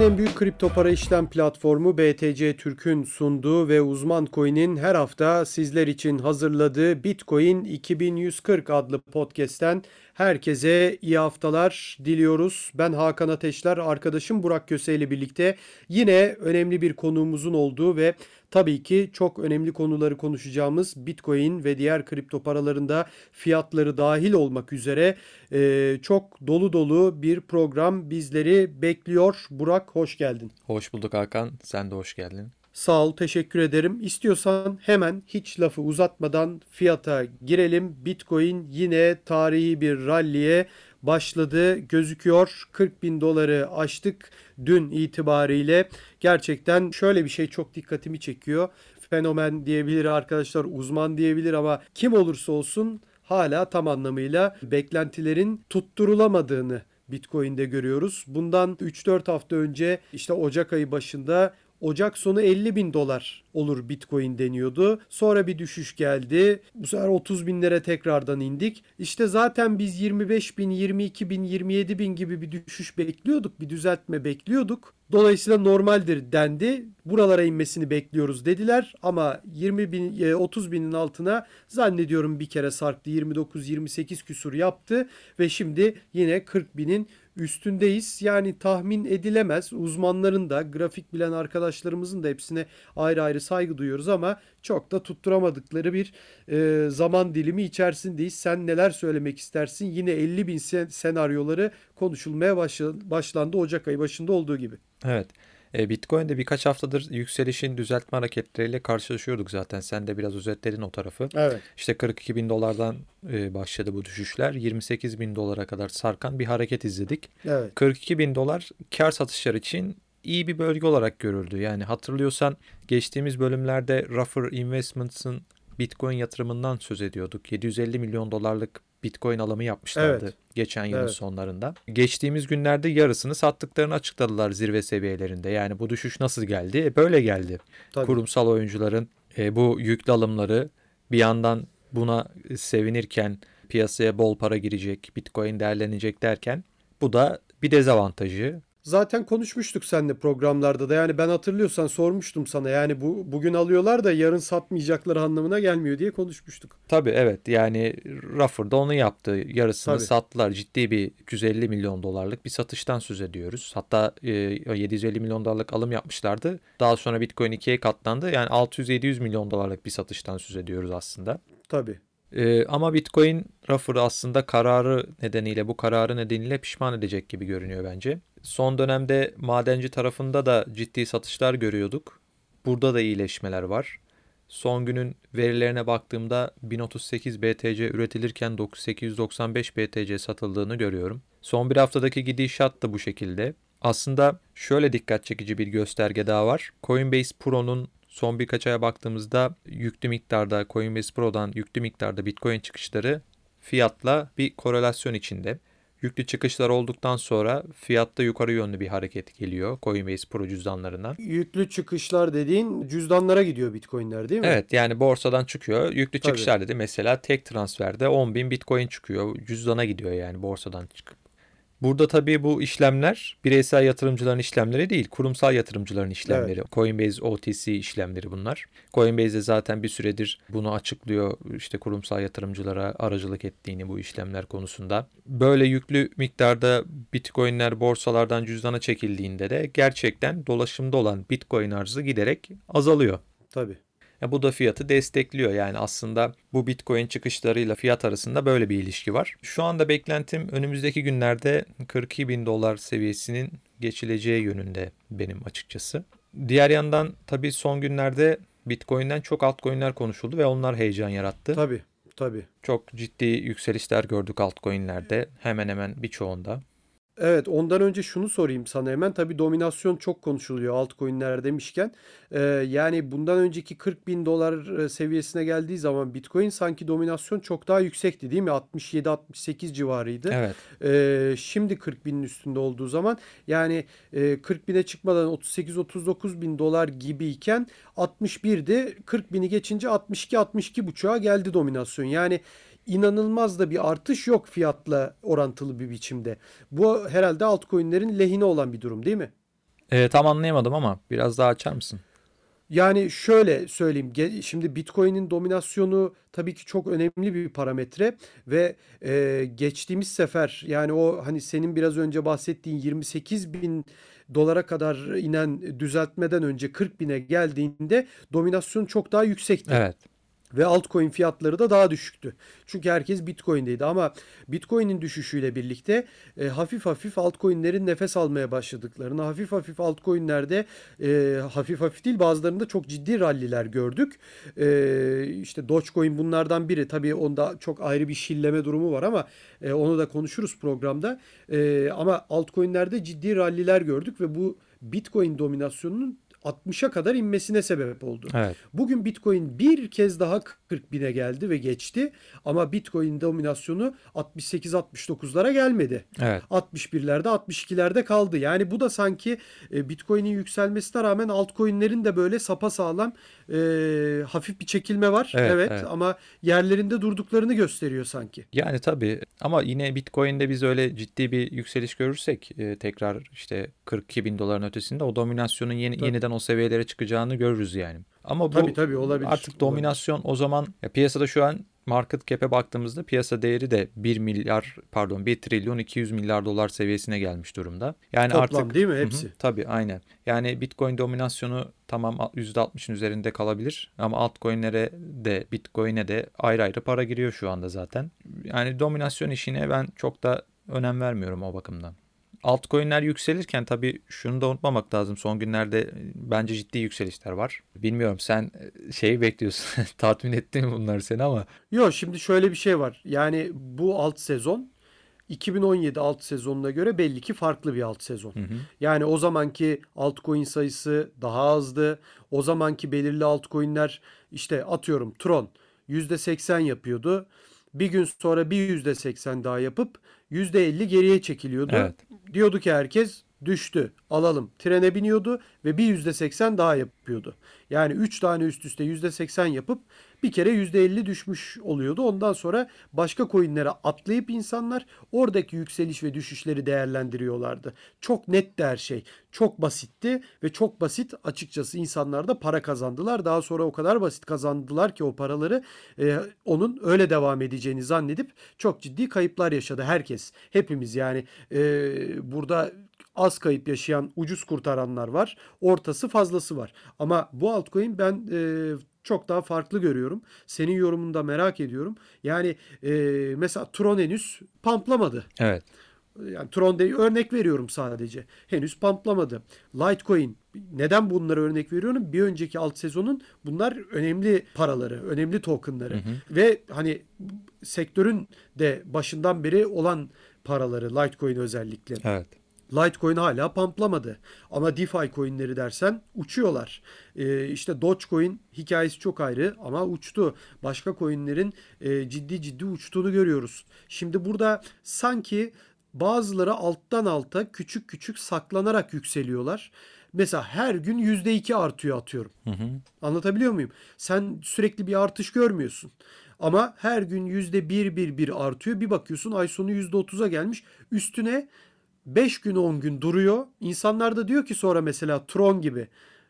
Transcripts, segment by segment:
Türkiye'nin en büyük kripto para işlem platformu BTC Türk'ün sunduğu ve Uzman Coin'in her hafta sizler için hazırladığı Bitcoin 2140 adlı podcast'ten herkese iyi haftalar diliyoruz. Ben Hakan Ateşler, arkadaşım Burak Köse ile birlikte yine önemli bir konuğumuzun olduğu ve tabii ki çok önemli konuları konuşacağımız Bitcoin ve diğer kripto paralarında fiyatları dahil olmak üzere e, çok dolu dolu bir program bizleri bekliyor. Burak hoş geldin. Hoş bulduk Hakan. Sen de hoş geldin. Sağ ol, teşekkür ederim. İstiyorsan hemen hiç lafı uzatmadan fiyata girelim. Bitcoin yine tarihi bir ralliye başladı gözüküyor. 40 bin doları aştık dün itibariyle. Gerçekten şöyle bir şey çok dikkatimi çekiyor. Fenomen diyebilir arkadaşlar, uzman diyebilir ama kim olursa olsun hala tam anlamıyla beklentilerin tutturulamadığını Bitcoin'de görüyoruz. Bundan 3-4 hafta önce işte Ocak ayı başında Ocak sonu 50 bin dolar olur Bitcoin deniyordu. Sonra bir düşüş geldi. Bu sefer 30 binlere tekrardan indik. İşte zaten biz 25 bin, 22 bin, 27 bin gibi bir düşüş bekliyorduk. Bir düzeltme bekliyorduk. Dolayısıyla normaldir dendi. Buralara inmesini bekliyoruz dediler ama 20 bin 30 e, binin altına zannediyorum bir kere sarktı 29-28 küsur yaptı ve şimdi yine 40 binin üstündeyiz. Yani tahmin edilemez. Uzmanların da grafik bilen arkadaşlarımızın da hepsine ayrı ayrı saygı duyuyoruz ama çok da tutturamadıkları bir e, zaman dilimi içerisindeyiz. Sen neler söylemek istersin? Yine 50 bin sen senaryoları konuşulmaya başlandı Ocak ayı başında olduğu gibi. Evet. E, Bitcoin'de birkaç haftadır yükselişin düzeltme hareketleriyle karşılaşıyorduk zaten. Sen de biraz özetledin o tarafı. Evet. İşte 42 bin dolardan e, başladı bu düşüşler. 28 bin dolara kadar sarkan bir hareket izledik. Evet. 42 bin dolar kar satışlar için iyi bir bölge olarak görüldü. Yani hatırlıyorsan geçtiğimiz bölümlerde Ruffer Investments'ın Bitcoin yatırımından söz ediyorduk. 750 milyon dolarlık Bitcoin alımı yapmışlardı evet. geçen yılın evet. sonlarında. Geçtiğimiz günlerde yarısını sattıklarını açıkladılar zirve seviyelerinde. Yani bu düşüş nasıl geldi? E böyle geldi. Tabii. Kurumsal oyuncuların e, bu yüklü alımları bir yandan buna sevinirken piyasaya bol para girecek, Bitcoin değerlenecek derken bu da bir dezavantajı. Zaten konuşmuştuk seninle programlarda da yani ben hatırlıyorsan sormuştum sana yani bu bugün alıyorlar da yarın satmayacakları anlamına gelmiyor diye konuşmuştuk. Tabii evet yani Ruffer da onu yaptı yarısını Tabii. sattılar ciddi bir 150 milyon dolarlık bir satıştan söz ediyoruz. Hatta e, 750 milyon dolarlık alım yapmışlardı daha sonra Bitcoin ikiye katlandı yani 600-700 milyon dolarlık bir satıştan söz ediyoruz aslında. Tabii. Ee, ama Bitcoin Ruffer'ı aslında kararı nedeniyle bu kararı nedeniyle pişman edecek gibi görünüyor bence. Son dönemde madenci tarafında da ciddi satışlar görüyorduk. Burada da iyileşmeler var. Son günün verilerine baktığımda 1038 BTC üretilirken 9895 BTC satıldığını görüyorum. Son bir haftadaki gidişat da bu şekilde. Aslında şöyle dikkat çekici bir gösterge daha var. Coinbase Pro'nun son birkaç aya baktığımızda yüklü miktarda Coinbase Pro'dan yüklü miktarda Bitcoin çıkışları fiyatla bir korelasyon içinde. Yüklü çıkışlar olduktan sonra fiyatta yukarı yönlü bir hareket geliyor Coinbase Pro cüzdanlarına. Yüklü çıkışlar dediğin cüzdanlara gidiyor Bitcoin'ler değil mi? Evet yani borsadan çıkıyor. Yüklü Tabii. çıkışlar dedi mesela tek transferde 10 bin Bitcoin çıkıyor. Cüzdana gidiyor yani borsadan çıkıp. Burada tabii bu işlemler bireysel yatırımcıların işlemleri değil, kurumsal yatırımcıların işlemleri. Evet. Coinbase OTC işlemleri bunlar. Coinbase de zaten bir süredir bunu açıklıyor. İşte kurumsal yatırımcılara aracılık ettiğini bu işlemler konusunda. Böyle yüklü miktarda Bitcoin'ler borsalardan cüzdana çekildiğinde de gerçekten dolaşımda olan Bitcoin arzı giderek azalıyor. Tabii. Ya bu da fiyatı destekliyor. Yani aslında bu Bitcoin çıkışlarıyla fiyat arasında böyle bir ilişki var. Şu anda beklentim önümüzdeki günlerde 42 bin dolar seviyesinin geçileceği yönünde benim açıkçası. Diğer yandan tabii son günlerde Bitcoin'den çok altcoin'ler konuşuldu ve onlar heyecan yarattı. Tabii. Tabii. Çok ciddi yükselişler gördük altcoin'lerde. Hemen hemen birçoğunda. Evet ondan önce şunu sorayım sana hemen. Tabii dominasyon çok konuşuluyor altcoin'ler demişken. Ee, yani bundan önceki 40 bin dolar e, seviyesine geldiği zaman Bitcoin sanki dominasyon çok daha yüksekti değil mi? 67-68 civarıydı. Evet. Ee, şimdi 40 binin üstünde olduğu zaman yani e, 40 bine çıkmadan 38-39 bin dolar gibiyken 61'di. 40 bini geçince 62-62 buçuğa geldi dominasyon. Yani inanılmaz da bir artış yok fiyatla orantılı bir biçimde. Bu herhalde altcoin'lerin lehine olan bir durum değil mi? E, tam anlayamadım ama biraz daha açar mısın? Yani şöyle söyleyeyim. Şimdi Bitcoin'in dominasyonu tabii ki çok önemli bir parametre ve e, geçtiğimiz sefer yani o hani senin biraz önce bahsettiğin 28 bin dolara kadar inen düzeltmeden önce 40 bine geldiğinde dominasyon çok daha yüksekti. Evet. Ve altcoin fiyatları da daha düşüktü. Çünkü herkes Bitcoin'deydi ama Bitcoin'in düşüşüyle birlikte e, hafif hafif altcoin'lerin nefes almaya başladıklarını, hafif hafif altcoin'lerde e, hafif hafif değil bazılarında çok ciddi ralliler gördük. E, işte Dogecoin bunlardan biri. Tabii onda çok ayrı bir şilleme durumu var ama e, onu da konuşuruz programda. E, ama altcoin'lerde ciddi ralliler gördük ve bu Bitcoin dominasyonunun 60'a kadar inmesine sebep oldu. Evet. Bugün Bitcoin bir kez daha 40 bine geldi ve geçti ama Bitcoin dominasyonu 68-69'lara gelmedi. Evet. 61'lerde 62'lerde kaldı. Yani bu da sanki e, Bitcoin'in yükselmesine rağmen altcoin'lerin de böyle sapa sağlam e, hafif bir çekilme var. Evet, evet, evet ama yerlerinde durduklarını gösteriyor sanki. Yani tabii ama yine Bitcoin'de biz öyle ciddi bir yükseliş görürsek e, tekrar işte 42 bin doların ötesinde o dominasyonun yeni, yeniden o seviyelere çıkacağını görürüz yani. Ama bu tabii, tabii, olabilir. artık dominasyon olabilir. o zaman ya piyasada şu an market cap'e baktığımızda piyasa değeri de 1 milyar pardon 1 trilyon 200 milyar dolar seviyesine gelmiş durumda. Yani Toplam artık değil mi hepsi? Hı, tabii aynen. Yani Bitcoin dominasyonu tamam %60'ın üzerinde kalabilir ama altcoin'lere de Bitcoin'e de ayrı ayrı para giriyor şu anda zaten. Yani dominasyon işine ben çok da önem vermiyorum o bakımdan. Altcoin'ler yükselirken tabii şunu da unutmamak lazım. Son günlerde e, bence ciddi yükselişler var. Bilmiyorum sen e, şeyi bekliyorsun. Tatmin etti mi bunlar seni ama. Yok şimdi şöyle bir şey var. Yani bu alt sezon 2017 alt sezonuna göre belli ki farklı bir alt sezon. Hı hı. Yani o zamanki altcoin sayısı daha azdı. O zamanki belirli altcoin'ler işte atıyorum Tron %80 yapıyordu. Bir gün sonra bir %80 daha yapıp %50 geriye çekiliyordu. Evet. Diyordu ki herkes düştü alalım. Trene biniyordu ve bir %80 daha yapıyordu. Yani 3 tane üst üste %80 yapıp bir kere %50 düşmüş oluyordu. Ondan sonra başka coinlere atlayıp insanlar oradaki yükseliş ve düşüşleri değerlendiriyorlardı. Çok netti her şey. Çok basitti ve çok basit açıkçası insanlar da para kazandılar. Daha sonra o kadar basit kazandılar ki o paraları e, onun öyle devam edeceğini zannedip çok ciddi kayıplar yaşadı herkes. Hepimiz yani e, burada az kayıp yaşayan ucuz kurtaranlar var. Ortası fazlası var. Ama bu altcoin ben e, çok daha farklı görüyorum. Senin yorumunu da merak ediyorum. Yani e, mesela Tron henüz pamplamadı. Evet. Yani Tron'da örnek veriyorum sadece. Henüz pamplamadı. Litecoin neden bunları örnek veriyorum? Bir önceki alt sezonun bunlar önemli paraları, önemli tokenları. Hı hı. Ve hani sektörün de başından beri olan paraları Litecoin özellikle. Evet. Litecoin hala pamplamadı. Ama DeFi coinleri dersen uçuyorlar. Ee, işte Dogecoin hikayesi çok ayrı ama uçtu. Başka coinlerin e, ciddi ciddi uçtuğunu görüyoruz. Şimdi burada sanki bazıları alttan alta küçük küçük saklanarak yükseliyorlar. Mesela her gün yüzde iki artıyor atıyorum. Hı hı. Anlatabiliyor muyum? Sen sürekli bir artış görmüyorsun. Ama her gün yüzde bir bir bir artıyor. Bir bakıyorsun ay sonu yüzde otuza gelmiş. Üstüne 5 gün 10 gün duruyor. İnsanlar da diyor ki sonra mesela Tron gibi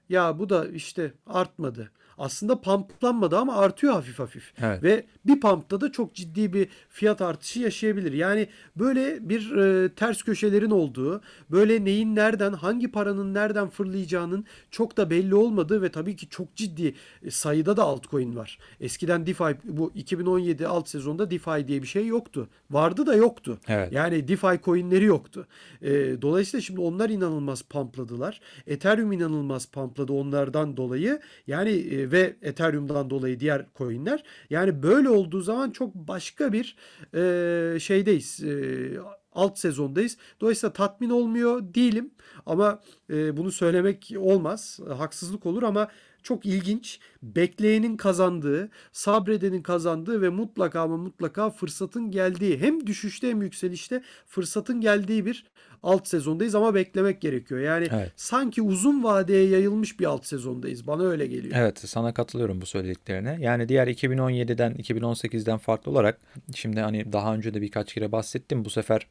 ya bu da işte artmadı aslında pumplanmadı ama artıyor hafif hafif. Evet. Ve bir pumpta da çok ciddi bir fiyat artışı yaşayabilir. Yani böyle bir e, ters köşelerin olduğu, böyle neyin nereden, hangi paranın nereden fırlayacağının çok da belli olmadığı ve tabii ki çok ciddi e, sayıda da altcoin var. Eskiden DeFi bu 2017 alt sezonda DeFi diye bir şey yoktu. Vardı da yoktu. Evet. Yani DeFi coinleri yoktu. E, dolayısıyla şimdi onlar inanılmaz pumpladılar. Ethereum inanılmaz pumpladı onlardan dolayı. Yani e, ve Ethereum'dan dolayı diğer coinler. Yani böyle olduğu zaman çok başka bir e, şeydeyiz. E, alt sezondayız. Dolayısıyla tatmin olmuyor değilim ama e, bunu söylemek olmaz. Haksızlık olur ama çok ilginç. Bekleyenin kazandığı, sabredenin kazandığı ve mutlaka ama mutlaka fırsatın geldiği hem düşüşte hem yükselişte fırsatın geldiği bir alt sezondayız ama beklemek gerekiyor. Yani evet. sanki uzun vadeye yayılmış bir alt sezondayız. Bana öyle geliyor. Evet sana katılıyorum bu söylediklerine. Yani diğer 2017'den 2018'den farklı olarak şimdi hani daha önce de birkaç kere bahsettim bu sefer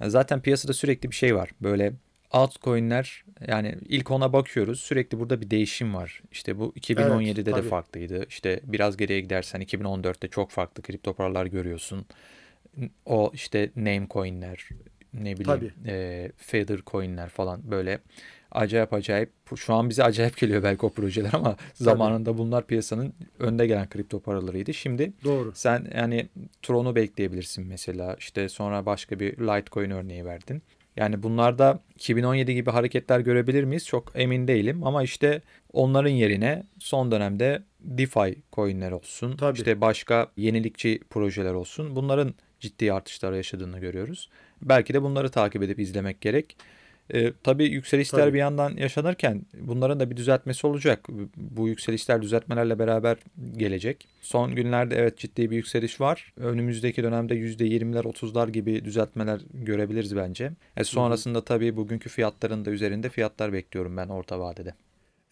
zaten piyasada sürekli bir şey var. Böyle altcoin'ler yani ilk ona bakıyoruz. Sürekli burada bir değişim var. İşte bu 2017'de Evet, de tabii. farklıydı. İşte biraz geriye gidersen 2014'te çok farklı kripto paralar görüyorsun. O işte name coin'ler, ne bileyim Tabii. e, feather coin'ler falan böyle acayip acayip. Şu an bize acayip geliyor belki o projeler ama zamanında bunlar piyasanın önde gelen kripto paralarıydı. Şimdi Doğru. sen yani Tron'u bekleyebilirsin mesela. İşte sonra başka bir Litecoin örneği verdin. Yani bunlarda 2017 gibi hareketler görebilir miyiz? Çok emin değilim ama işte onların yerine son dönemde DeFi coinler olsun. Tabii. işte başka yenilikçi projeler olsun. Bunların ciddi artışlar yaşadığını görüyoruz. Belki de bunları takip edip izlemek gerek. Ee, tabii yükselişler Tabii. bir yandan yaşanırken bunların da bir düzeltmesi olacak. Bu yükselişler düzeltmelerle beraber gelecek. Son günlerde evet ciddi bir yükseliş var. Önümüzdeki dönemde %20'ler 30'lar gibi düzeltmeler görebiliriz bence. E sonrasında tabii bugünkü fiyatların da üzerinde fiyatlar bekliyorum ben orta vadede.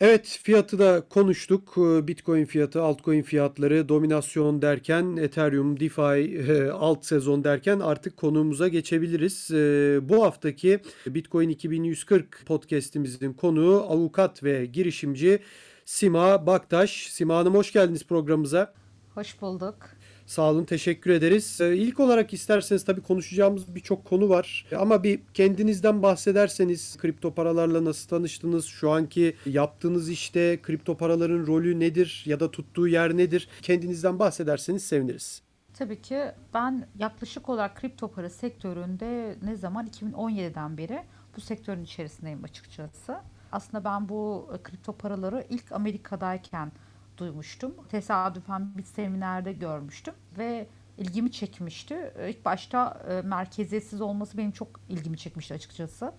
Evet fiyatı da konuştuk. Ee, Bitcoin fiyatı, altcoin fiyatları, dominasyon derken, Ethereum, DeFi, e, alt sezon derken artık konuğumuza geçebiliriz. Ee, Bu haftaki Bitcoin 2140 podcast'imizin konuğu avukat ve girişimci Sima Baktaş. Sima Hanım hoş geldiniz programımıza. Hoş bulduk. Sağ olun, teşekkür ederiz. Ee, İlk olarak isterseniz tabii konuşacağımız birçok konu var. Ama bir kendinizden bahsederseniz kripto paralarla nasıl tanıştınız? Şu anki yaptığınız işte kripto paraların rolü nedir ya da tuttuğu yer nedir? Kendinizden bahsederseniz seviniriz. Tabii ki ben yaklaşık olarak kripto para sektöründe ne zaman 2017'den beri bu sektörün içerisindeyim açıkçası. Aslında ben bu e, kripto paraları ilk Amerika'dayken duymuştum. Tesadüfen bir seminerde görmüştüm ve ilgimi çekmişti. E, İlk başta e, merkeziyetsiz olması benim çok ilgimi çekmişti açıkçası.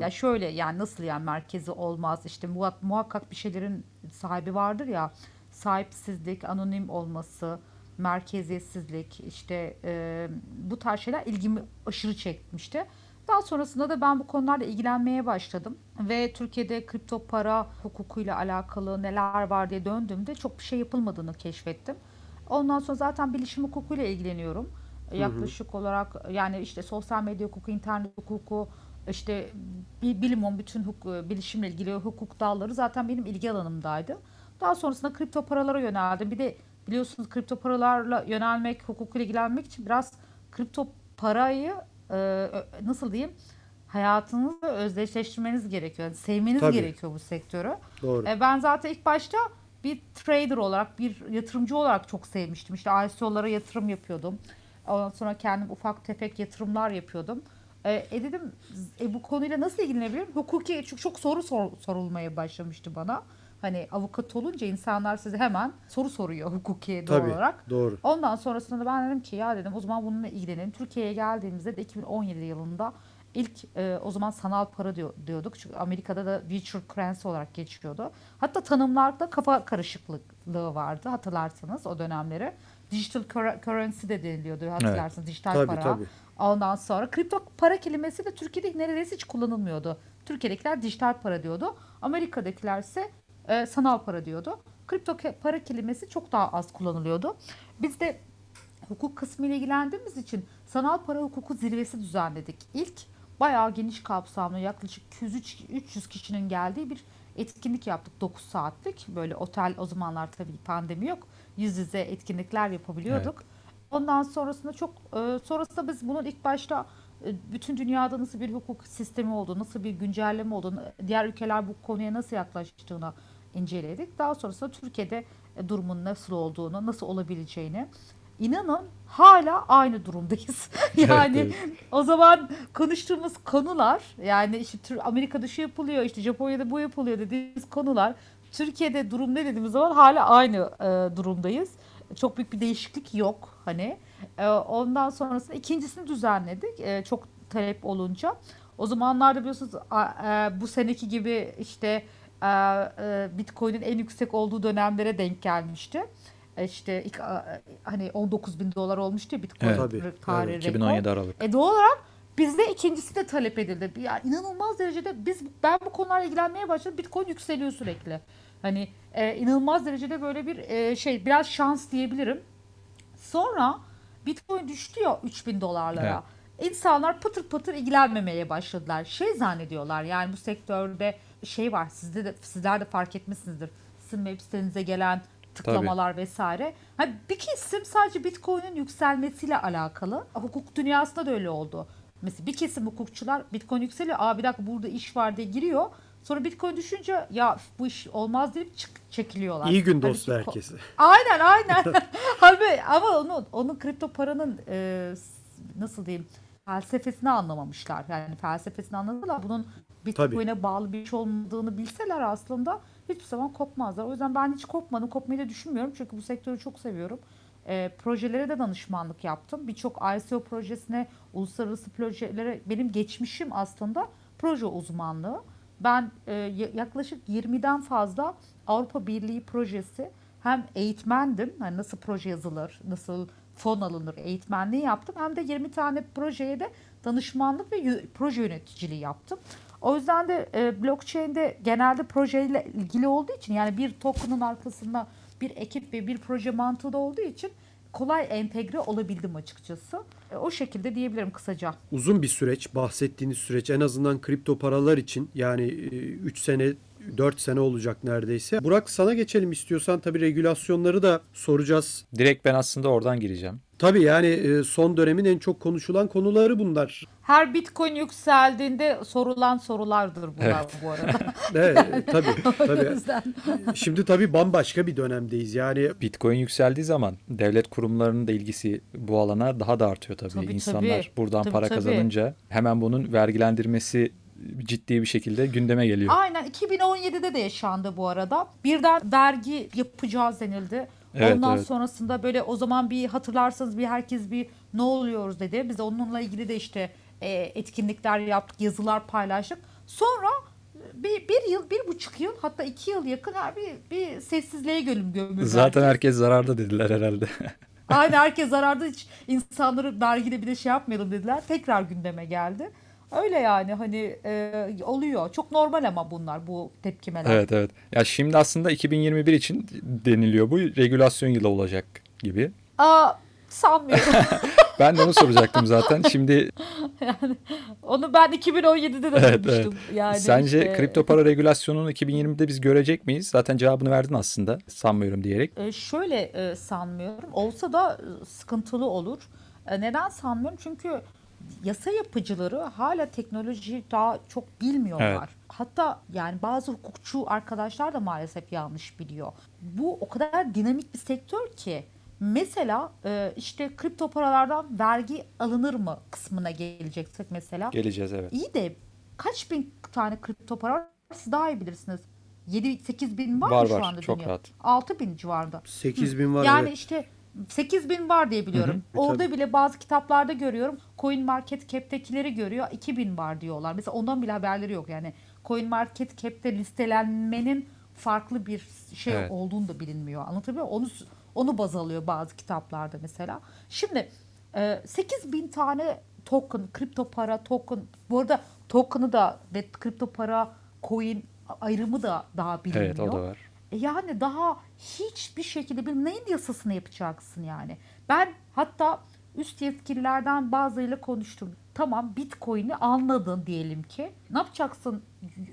Ya şöyle yani nasıl yani merkezi olmaz işte muha- muhakkak bir şeylerin sahibi vardır ya sahipsizlik, anonim olması, merkeziyetsizlik işte e, bu tarz şeyler ilgimi aşırı çekmişti. Daha sonrasında da ben bu konularla ilgilenmeye başladım ve Türkiye'de kripto para hukukuyla alakalı neler var diye döndüğümde çok bir şey yapılmadığını keşfettim. Ondan sonra zaten bilişim hukukuyla ilgileniyorum. Yaklaşık olarak yani işte sosyal medya hukuku, internet hukuku, işte bir bilimum bütün hukuk, bilişimle ilgili hukuk dalları zaten benim ilgi alanımdaydı. Daha sonrasında kripto paralara yöneldim. Bir de biliyorsunuz kripto paralarla yönelmek, hukukla ilgilenmek için biraz kripto parayı e, ö- nasıl diyeyim hayatınızla özdeşleştirmeniz gerekiyor. Yani sevmeniz Tabii. gerekiyor bu sektörü. Doğru. E, ben zaten ilk başta bir trader olarak, bir yatırımcı olarak çok sevmiştim. İşte ICO'lara yatırım yapıyordum. Ondan sonra kendim ufak tefek yatırımlar yapıyordum. E, e dedim e, bu konuyla nasıl ilgilenebilirim? Hukuki çünkü çok soru sor- sorulmaya başlamıştı bana. Hani avukat olunca insanlar size hemen soru soruyor hukuki doğal Tabii. olarak. Doğru. Ondan sonrasında da ben dedim ki ya dedim o zaman bununla ilgilenelim. Türkiye'ye geldiğimizde de 2017 yılında ilk e, o zaman sanal para diyor, diyorduk. Çünkü Amerika'da da virtual currency olarak geçiyordu. Hatta tanımlarda kafa karışıklığı vardı hatırlarsanız o dönemleri. Digital cur- currency de deniliyordu hatırlarsınız. Dijital Tabii, para. tabii. Ondan sonra kripto para kelimesi de Türkiye'de neredeyse hiç kullanılmıyordu. Türkiye'dekiler dijital para diyordu. Amerika'dakiler ise e, sanal para diyordu. Kripto para kelimesi çok daha az kullanılıyordu. Biz de hukuk kısmı ile ilgilendiğimiz için sanal para hukuku zirvesi düzenledik. İlk bayağı geniş kapsamlı yaklaşık 200-300 kişinin geldiği bir etkinlik yaptık 9 saatlik. Böyle otel o zamanlar tabii pandemi yok. Yüz yüze etkinlikler yapabiliyorduk. Ondan sonrasında çok e, sonrasında biz bunun ilk başta e, bütün dünyada nasıl bir hukuk sistemi olduğunu, nasıl bir güncelleme olduğunu, diğer ülkeler bu konuya nasıl yaklaştığını inceledik. Daha sonrasında Türkiye'de e, durumun nasıl olduğunu, nasıl olabileceğini İnanın hala aynı durumdayız. yani Evet, o zaman konuştuğumuz konular yani işte Amerika'da şu yapılıyor, işte Japonya'da bu yapılıyor dediğimiz konular Türkiye'de durum ne dediğimiz zaman hala aynı e, durumdayız. Çok büyük bir değişiklik yok hani. E, ondan sonrasında ikincisini düzenledik. E, çok talep olunca. O zamanlarda biliyorsunuz a- e, bu seneki gibi işte Bitcoin'in en yüksek olduğu dönemlere denk gelmişti. E, İşte ilk, a- hani 19 bin dolar olmuştu ya Bitcoin Evet. Tabii, tarihi evet. rekor. 2017 Aralık. E doğal olarak bizde ikincisi de talep edildi. Ya inanılmaz derecede biz ben bu konularla ilgilenmeye başladım. Bitcoin yükseliyor sürekli. Hani e, inanılmaz derecede böyle bir e, şey biraz şans diyebilirim. Sonra Bitcoin düştü ya 3000 dolarlara. insanlar pıtır pıtır ilgilenmemeye başladılar. Şey zannediyorlar yani bu sektörde şey var sizde de sizler de fark etmişsinizdir. Sizin web sitenize gelen tıklamalar vesaire. Hani bir kesim sadece Bitcoin'in yükselmesiyle alakalı. Hukuk dünyasında da öyle oldu. Mesela bir kesim hukukçular Bitcoin yükseliyor. Aa bir dakika burada iş var diye giriyor. Sonra Bitcoin düşünce ya bu iş olmaz deyip çık, çekiliyorlar. İyi gün Halbuki dostu ko- herkese. Aynen aynen. Halbuki ama onu onun kripto paranın e, nasıl diyeyim felsefesini anlamamışlar. Yani felsefesini anladılar. Bunun Bitcoin'e bağlı bir şey olmadığını bilseler aslında hiçbir zaman kopmazlar. O yüzden ben hiç kopmadım. Kopmayı da düşünmüyorum. Çünkü bu sektörü çok seviyorum. E, projelere de danışmanlık yaptım. Birçok ICO projesine, uluslararası projelere benim geçmişim aslında proje uzmanlığı. Ben e, ya- yaklaşık 20'den fazla Avrupa Birliği projesi hem eğitmendim. Hani nasıl proje yazılır, nasıl fon alınır eğitmenliği yaptım. Hem de 20 tane projeye de danışmanlık ve proje yöneticiliği yaptım. O yüzden de e, blockchain'de genelde projeyle ilgili olduğu için yani bir token'ın arkasında bir ekip ve bir proje mantığı da olduğu için kolay entegre olabildim açıkçası. E, o şekilde diyebilirim kısaca. Uzun bir süreç bahsettiğiniz süreç en azından kripto paralar için yani 3 sene 4 sene olacak neredeyse. Burak sana geçelim istiyorsan tabii regülasyonları da soracağız. Direkt ben aslında oradan gireceğim. Tabii yani e, son dönemin en çok konuşulan konuları bunlar. Her bitcoin yükseldiğinde sorulan sorulardır bunlar Evet. bu arada. Evet, tabii o tabii. yüzden. Şimdi tabii bambaşka bir dönemdeyiz. Yani Bitcoin yükseldiği zaman devlet kurumlarının da ilgisi bu alana daha da artıyor tabii. Tabii, İnsanlar tabii. buradan Tabii, para tabii. kazanınca hemen bunun vergilendirmesi ciddi bir şekilde gündeme geliyor. Aynen 2017'de de yaşandı bu arada. Birden vergi yapacağız denildi. Evet, Ondan evet. sonrasında böyle o zaman bir hatırlarsanız bir herkes bir ne oluyoruz dedi. Biz onunla ilgili de işte e, etkinlikler yaptık, yazılar paylaştık. Sonra bir, bir yıl, bir buçuk yıl hatta iki yıl yakın ha, bir, bir sessizliğe gölüm gömüldü. Zaten herkes zararda dediler herhalde. Aynen herkes zararda hiç insanları vergide bir de şey yapmayalım dediler. Tekrar gündeme geldi. Öyle yani hani e, oluyor. Çok normal ama bunlar bu tepkimeler. evet evet. Ya şimdi aslında 2021 için deniliyor bu regülasyon yılı olacak gibi. Aa, sanmıyorum. Ben de onu soracaktım zaten. Şimdi Onu ben 2017'de de Evet, duymuştum. Yani sence işte, kripto para regülasyonunu 2020'de biz görecek miyiz? Zaten cevabını verdin aslında. Sanmıyorum diyerek. e, şöyle e, sanmıyorum. Olsa da e, sıkıntılı olur. E, neden sanmıyorum? Çünkü yasa yapıcıları hala teknolojiyi daha çok bilmiyorlar. Evet. Hatta yani bazı hukukçu arkadaşlar da maalesef yanlış biliyor. Bu o kadar dinamik bir sektör ki mesela e, işte kripto paralardan vergi alınır mı kısmına geleceksek mesela. Geleceğiz evet. İyi de kaç bin tane kripto para var? Siz daha iyi bilirsiniz. 7-8 bin var, Var, mı şu var. anda Çok dünya? rahat. 6 bin civarında. 8 bin var yani evet. işte 8 bin var diye biliyorum. Hı hı. E, Orada tabii. bile bazı kitaplarda görüyorum. Coin Market Cap'tekileri görüyor. 2000 var diyorlar. Mesela ondan bile haberleri yok. Yani Coin Market Cap'te listelenmenin farklı bir şey Evet. olduğunu da bilinmiyor. Anlatabiliyor muyum? Onu onu baz alıyor bazı kitaplarda mesela. Şimdi e, 8 bin tane token, kripto para token. Bu arada token'ı da ve kripto para coin ayrımı da daha bilinmiyor. Evet o da var. E Yani daha hiçbir şekilde bir neyin yasasını yapacaksın yani. Ben hatta üst yetkililerden bazılarıyla konuştum. Tamam Bitcoin'i anladın diyelim ki. Ne yapacaksın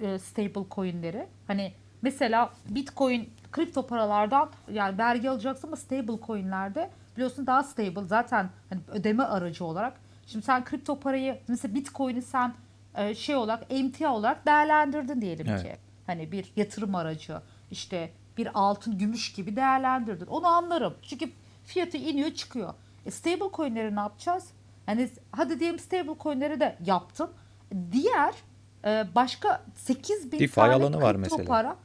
e, stable coin'leri? Hani mesela Bitcoin kripto paralardan yani vergi alacaksın ama stable coin'lerde biliyorsun daha stable zaten hani ödeme aracı olarak. Şimdi sen kripto parayı mesela Bitcoin'i sen e, şey olarak emtia olarak değerlendirdin diyelim Evet. ki. Hani bir yatırım aracı işte bir altın gümüş gibi değerlendirdin. Onu anlarım. Çünkü fiyatı iniyor çıkıyor. E stable coin'leri ne yapacağız? Hani hadi diyelim stable coin'leri de yaptın. Diğer e, başka 8 bin DeFi tane alanı var mesela. para.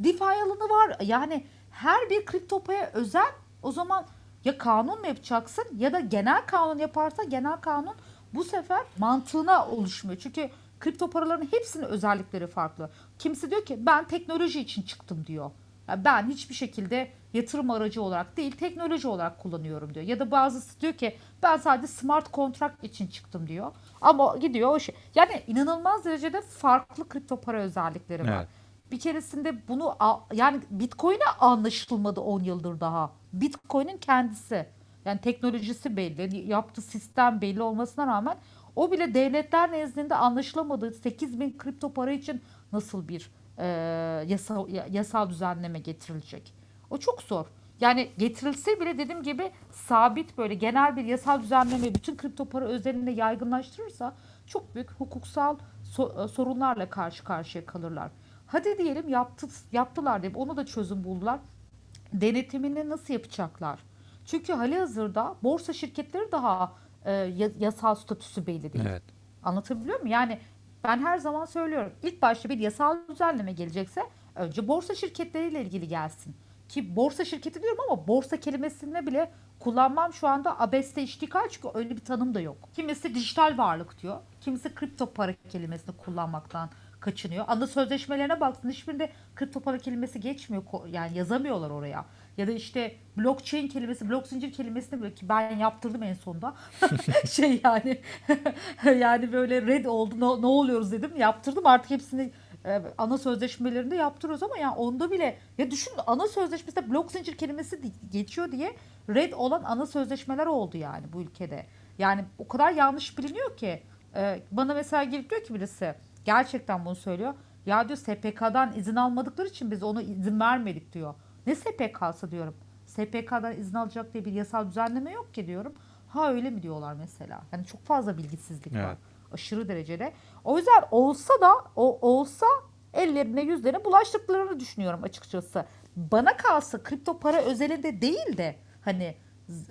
DeFi alanı var. Yani her bir kripto paya özel o zaman ya kanun mu yapacaksın ya da genel kanun yaparsa genel kanun bu sefer mantığına oluşmuyor. Çünkü kripto paraların hepsinin özellikleri farklı. Kimisi diyor ki ben teknoloji için çıktım diyor. Ben hiçbir şekilde yatırım aracı olarak değil teknoloji olarak kullanıyorum diyor. Ya da bazısı diyor ki ben sadece smart contract için çıktım diyor. Ama gidiyor o şey. Yani inanılmaz derecede farklı kripto para özellikleri var. Evet. Bir keresinde bunu yani Bitcoin'e anlaşılmadı 10 yıldır daha. Bitcoin'in kendisi yani teknolojisi belli, yaptığı sistem belli olmasına rağmen O bile devletler nezdinde anlaşılamadığı 8 bin kripto para için nasıl bir e, yasal, yasal düzenleme getirilecek? O çok zor. Yani getirilse bile dediğim gibi sabit böyle genel bir yasal düzenleme bütün kripto para özelinde yaygınlaştırırsa çok büyük hukuksal so- sorunlarla karşı karşıya kalırlar. Hadi diyelim yaptı, yaptılar diye onu da çözüm buldular. Denetimini nasıl yapacaklar? Çünkü hali hazırda borsa şirketleri daha e, yasal statüsü belli değil. Evet. Anlatabiliyor muyum? Yani ben her zaman söylüyorum. İlk başta bir yasal düzenleme gelecekse önce borsa şirketleriyle ilgili gelsin. Ki borsa şirketi diyorum ama borsa kelimesini bile kullanmam şu anda abeste iştikal çünkü öyle bir tanım da yok. Kimisi dijital varlık diyor. Kimisi kripto para kelimesini kullanmaktan kaçınıyor. Ana sözleşmelerine baksın hiçbirinde kripto para kelimesi geçmiyor. Yani yazamıyorlar oraya. Ya da işte blockchain kelimesi, blok zincir kelimesini böyle ki ben yaptırdım en sonunda. şey yani yani böyle red oldu ne, ne oluyoruz dedim. Yaptırdım artık hepsini e, ana sözleşmelerinde yaptırıyoruz ama yani onda bile ya düşün ana sözleşmesinde blok zincir kelimesi geçiyor diye red olan ana sözleşmeler oldu yani bu ülkede. Yani o kadar yanlış biliniyor ki. E, bana mesela gelip diyor ki birisi gerçekten bunu söylüyor. Ya diyor SPK'dan izin almadıkları için biz ona izin vermedik diyor. Ne SPK'sı diyorum. SPK'dan izin alacak diye bir yasal düzenleme yok ki diyorum. Ha öyle mi diyorlar mesela. Yani çok fazla bilgisizlik evet. var. Aşırı derecede. O yüzden olsa da o olsa ellerine yüzlerine bulaştıklarını düşünüyorum açıkçası. Bana kalsa kripto para özelinde değil de hani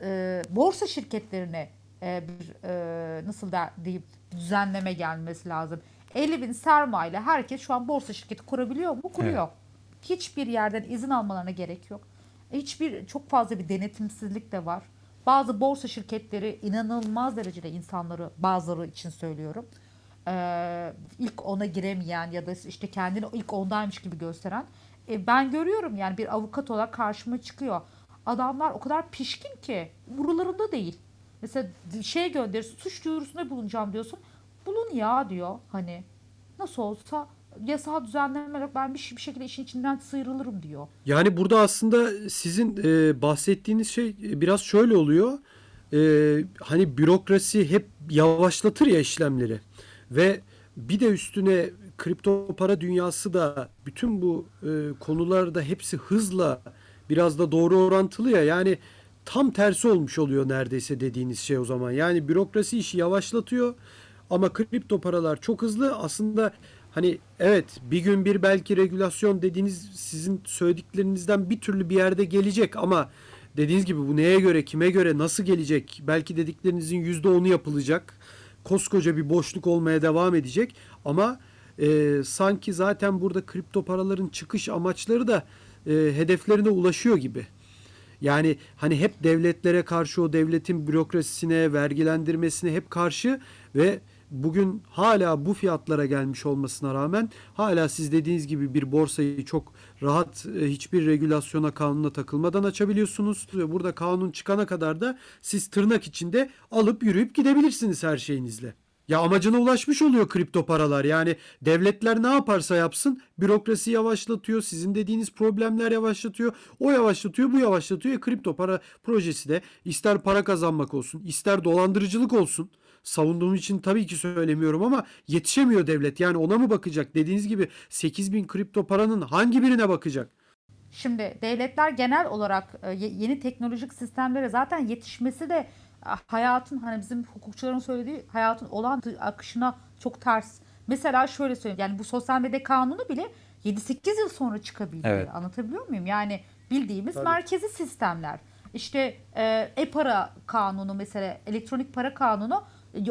e, borsa şirketlerine e, bir e, nasıl der diyeyim düzenleme gelmesi lazım. 50 bin sermaye herkes şu an borsa şirketi kurabiliyor mu? Kuruyor. Evet. Hiçbir yerden izin almalarına gerek yok. Hiçbir çok fazla bir denetimsizlik de var. Bazı borsa şirketleri inanılmaz derecede insanları bazıları için söylüyorum. Ee, ilk ona giremeyen ya da işte kendini ilk ondaymış gibi gösteren. E, ben görüyorum yani bir avukat olarak karşıma çıkıyor. Adamlar o kadar pişkin ki buralarında değil. Mesela şey gönderirsin suç duyurusunda bulunacağım diyorsun. Bulun ya diyor hani nasıl olsa yasal düzenlemeler ben bir, bir şekilde işin içinden sıyrılırım diyor. Yani burada aslında sizin e, bahsettiğiniz şey e, biraz şöyle oluyor. E, hani bürokrasi hep yavaşlatır ya işlemleri ve bir de üstüne kripto para dünyası da bütün bu e, konularda hepsi hızla biraz da doğru orantılı ya yani tam tersi olmuş oluyor neredeyse dediğiniz şey o zaman. Yani bürokrasi işi yavaşlatıyor ama kripto paralar çok hızlı. Aslında hani evet bir gün bir belki regülasyon dediğiniz sizin söylediklerinizden bir türlü bir yerde gelecek ama dediğiniz gibi bu neye göre, kime göre, nasıl gelecek? Belki dediklerinizin yüzde onu yapılacak. Koskoca bir boşluk olmaya devam edecek ama e, sanki zaten burada kripto paraların çıkış amaçları da e, hedeflerine ulaşıyor gibi. Yani hani hep devletlere karşı o devletin bürokrasisine, vergilendirmesine hep karşı ve bugün hala bu fiyatlara gelmiş olmasına rağmen hala siz dediğiniz gibi bir borsayı çok rahat e, hiçbir regülasyona kanuna takılmadan açabiliyorsunuz. Ve burada kanun çıkana kadar da siz tırnak içinde alıp yürüyüp gidebilirsiniz her şeyinizle. Ya amacına ulaşmış oluyor kripto paralar. Yani devletler ne yaparsa yapsın bürokrasi yavaşlatıyor. Sizin dediğiniz problemler yavaşlatıyor. O yavaşlatıyor, bu yavaşlatıyor. E, kripto para projesi de ister para kazanmak olsun, ister dolandırıcılık olsun savunduğum için tabii ki söylemiyorum ama yetişemiyor devlet. Yani ona mı bakacak? Dediğiniz gibi 8 bin kripto paranın hangi birine bakacak? Şimdi devletler genel olarak e, yeni teknolojik sistemlere zaten yetişmesi de hayatın hani bizim hukukçuların söylediği hayatın olan akışına çok ters. Mesela şöyle söyleyeyim yani bu sosyal medya kanunu bile 7-8 yıl sonra çıkabildi. Evet. Anlatabiliyor muyum? Yani bildiğimiz Tabii. merkezi sistemler. İşte e, e-para kanunu mesela elektronik para kanunu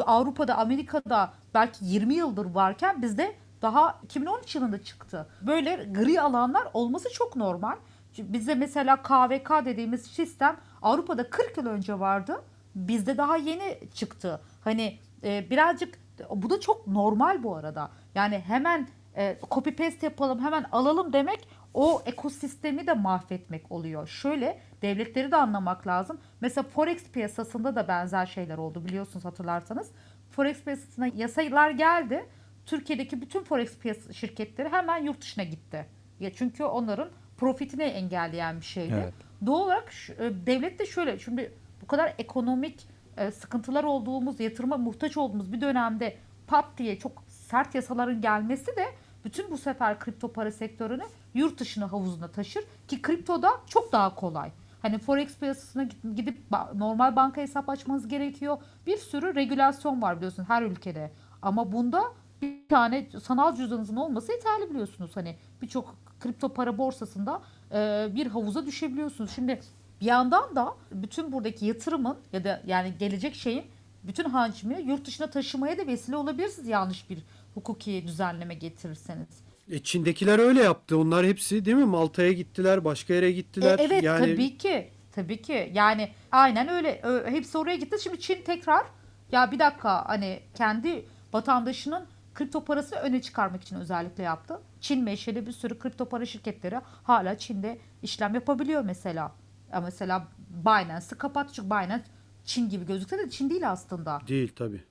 Avrupa'da, Amerika'da belki 20 yıldır varken bizde daha 2013 yılında çıktı. Böyle gri alanlar olması çok normal. Bize mesela KVK dediğimiz sistem Avrupa'da 40 yıl önce vardı. Bizde daha yeni çıktı. Hani e, birazcık bu da çok normal bu arada. Yani hemen e, copy paste yapalım, hemen alalım demek o ekosistemi de mahvetmek oluyor. Şöyle devletleri de anlamak lazım. Mesela Forex piyasasında da benzer şeyler oldu biliyorsunuz hatırlarsanız. Forex piyasasına yasalar geldi. Türkiye'deki bütün Forex piyasası şirketleri hemen yurt dışına gitti. Ya çünkü onların profitini engelleyen bir şeydi. Evet. Doğal olarak e, devlet de şöyle şimdi bu kadar ekonomik e, sıkıntılar olduğumuz, yatırıma muhtaç olduğumuz bir dönemde pat diye çok sert yasaların gelmesi de bütün bu sefer kripto para sektörünü yurt dışına havuzuna taşır ki kriptoda çok daha kolay. Hani forex piyasasına gidip normal banka hesap açmanız gerekiyor. Bir sürü regülasyon var biliyorsun her ülkede. Ama bunda bir tane sanal cüzdanınızın olması yeterli biliyorsunuz. Hani birçok kripto para borsasında e, bir havuza düşebiliyorsunuz. Şimdi bir yandan da bütün buradaki yatırımın ya da yani gelecek şeyin bütün hacmi yurt dışına taşımaya da vesile olabilirsiniz yanlış bir hukuki düzenleme getirirseniz. E Çin'dekiler öyle yaptı. Onlar hepsi değil mi? Malta'ya gittiler, başka yere gittiler. E, evet yani... tabii ki. Tabii ki. Yani aynen öyle. Hepsi oraya gitti. Şimdi Çin tekrar ya bir dakika hani kendi vatandaşının kripto parasını öne çıkarmak için özellikle yaptı. Çin meşeli bir sürü kripto para şirketleri hala Çin'de işlem yapabiliyor mesela. Ya mesela Binance'ı kapattı çünkü Binance Çin gibi gözükse de Çin değil aslında. Değil tabii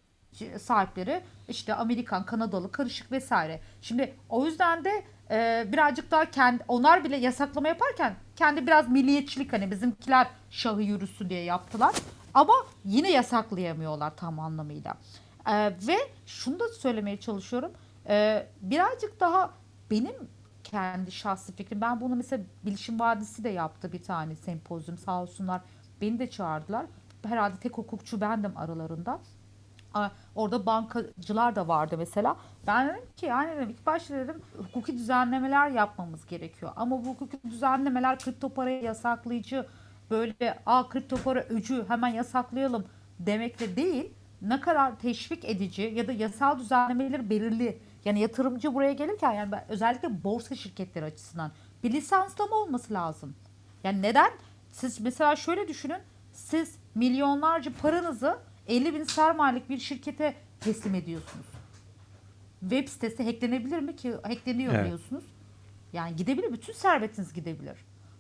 sahipleri işte Amerikan, Kanadalı, karışık vesaire. Şimdi o yüzden de e, birazcık daha kendi onlar bile yasaklama yaparken kendi biraz milliyetçilik hani bizimkiler şahı yürüsün diye yaptılar. Ama yine yasaklayamıyorlar tam anlamıyla. E, ve şunu da söylemeye çalışıyorum. E, birazcık daha benim kendi şahsi fikrim. Ben bunu mesela Bilişim Vadisi de yaptı bir tane sempozyum sağ olsunlar. Beni de çağırdılar. Herhalde tek hukukçu bendim aralarında. Orada bankacılar da vardı mesela. Ben dedim ki yani dedim ilk başta dedim hukuki düzenlemeler yapmamız gerekiyor. Ama bu hukuki düzenlemeler kripto parayı yasaklayıcı böyle a kripto para öcü hemen yasaklayalım demekle değil. Ne kadar teşvik edici ya da yasal düzenlemeleri belirli. Yani yatırımcı buraya gelirken yani özellikle borsa şirketleri açısından bir lisanslama olması lazım. Yani neden? Siz mesela şöyle düşünün. Siz milyonlarca paranızı 50 bin sermayelik bir şirkete teslim ediyorsunuz. Web sitesi hacklenebilir mi ki hackleniyor evet. biliyorsunuz. Yani gidebilir bütün servetiniz gidebilir.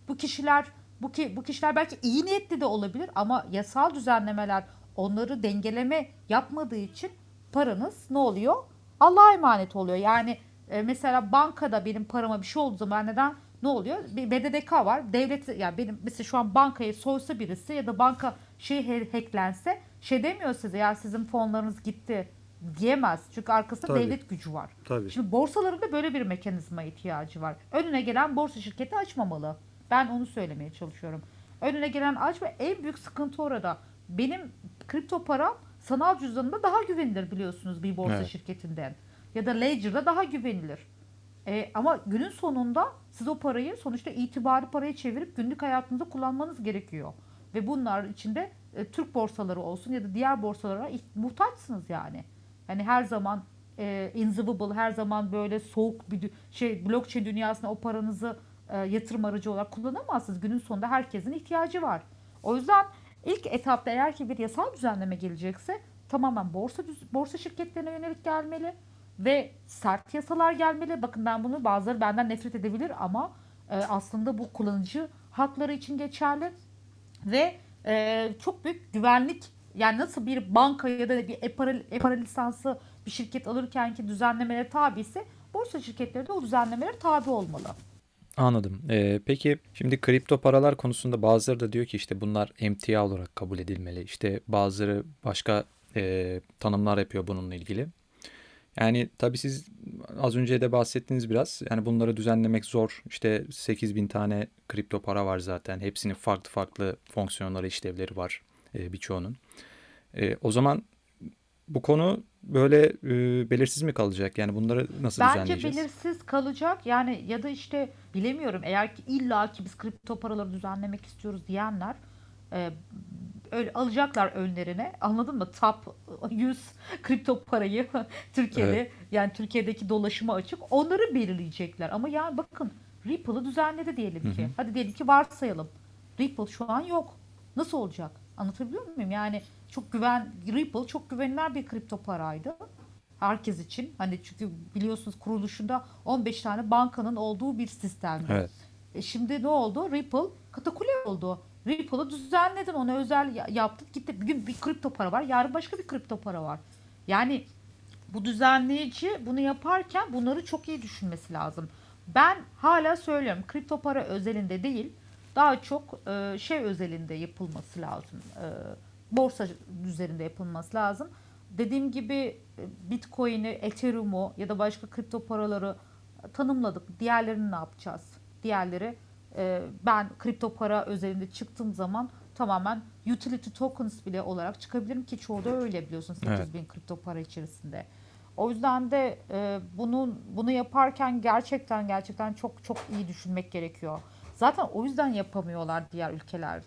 Bu kişiler bu ki bu kişiler belki iyi niyetli de olabilir ama yasal düzenlemeler onları dengeleme yapmadığı için paranız ne oluyor? Allah'a emanet oluyor. Yani e, mesela bankada benim parama bir şey olduğu zaman neden ne oluyor? Bir BDDK var. Devlet yani benim mesela şu an bankayı soysa birisi ya da banka şey hacklense şey demiyor size ya sizin fonlarınız gitti diyemez. Çünkü arkasında Tabii. devlet gücü var. Tabii. Şimdi borsaların da böyle bir mekanizma ihtiyacı var. Önüne gelen borsa şirketi açmamalı. Ben onu söylemeye çalışıyorum. Önüne gelen açma en büyük sıkıntı orada. Benim kripto para sanal cüzdanında daha güvenilir biliyorsunuz bir borsa evet. şirketinden. Ya da Ledger'da daha güvenilir. E, ama günün sonunda siz o parayı sonuçta itibari paraya çevirip günlük hayatınızda kullanmanız gerekiyor. Ve bunlar içinde e, Türk borsaları olsun ya da diğer borsalara muhtaçsınız yani. Yani her zaman e, invisible, her zaman böyle soğuk bir şey blockchain dünyasında o paranızı e, yatırım aracı olarak kullanamazsınız. Günün sonunda herkesin ihtiyacı var. O yüzden ilk etapta eğer ki bir yasal düzenleme gelecekse tamamen borsa borsa şirketlerine yönelik gelmeli ve sert yasalar gelmeli. Bakın ben bunu bazıları benden nefret edebilir ama e, aslında bu kullanıcı hakları için geçerli ve e, çok büyük güvenlik yani nasıl bir banka ya da bir e-para, e-para lisansı bir şirket alırken ki düzenlemelere tabi ise borsa şirketleri de o düzenlemelere tabi olmalı. Anladım. Ee, peki şimdi kripto paralar konusunda bazıları da diyor ki işte bunlar emtia olarak kabul edilmeli. İşte bazıları başka e, tanımlar yapıyor bununla ilgili. Yani tabii siz az önce de bahsettiniz biraz. Yani bunları düzenlemek zor. İşte 8 bin tane kripto para var zaten. Hepsinin farklı farklı fonksiyonları, işlevleri var e, birçoğunun. E, o zaman bu konu böyle e, belirsiz mi kalacak? Yani bunları nasıl Bence düzenleyeceğiz? Bence belirsiz kalacak. Yani ya da işte bilemiyorum eğer ki illa ki biz kripto paraları düzenlemek istiyoruz diyenler e, öyle alacaklar önlerine. Anladın mı? Top 100 kripto parayı Türkiye'de evet. yani Türkiye'deki dolaşıma açık. Onları belirleyecekler. Ama yani bakın Ripple'ı düzenledi diyelim ki. Hı hı. Hadi diyelim ki varsayalım. Ripple şu an yok. Nasıl olacak? Anlatabiliyor muyum? Yani çok güven Ripple çok güvenilir bir kripto paraydı. Herkes için. Hani çünkü biliyorsunuz kuruluşunda 15 tane bankanın olduğu bir sistemdi. Evet. E şimdi ne oldu? Ripple katakule oldu. Ripple'ı düzenledin ona özel yaptın gitti. Bugün bir kripto para var yarın başka bir kripto para var. Yani bu düzenleyici bunu yaparken bunları çok iyi düşünmesi lazım. Ben hala söylüyorum kripto para özelinde değil daha çok e, şey özelinde yapılması lazım. E, borsa üzerinde yapılması lazım. Dediğim gibi e, Bitcoin'i, Ethereum'u ya da başka kripto paraları tanımladık. Diğerlerini ne yapacağız? Diğerleri e, ben kripto para özelinde çıktığım zaman tamamen utility tokens bile olarak çıkabilirim ki çoğu da öyle biliyorsun 8000 Evet. kripto para içerisinde. O yüzden de e, bunun bunu yaparken gerçekten gerçekten çok çok iyi düşünmek gerekiyor. Zaten o yüzden yapamıyorlar diğer ülkeler.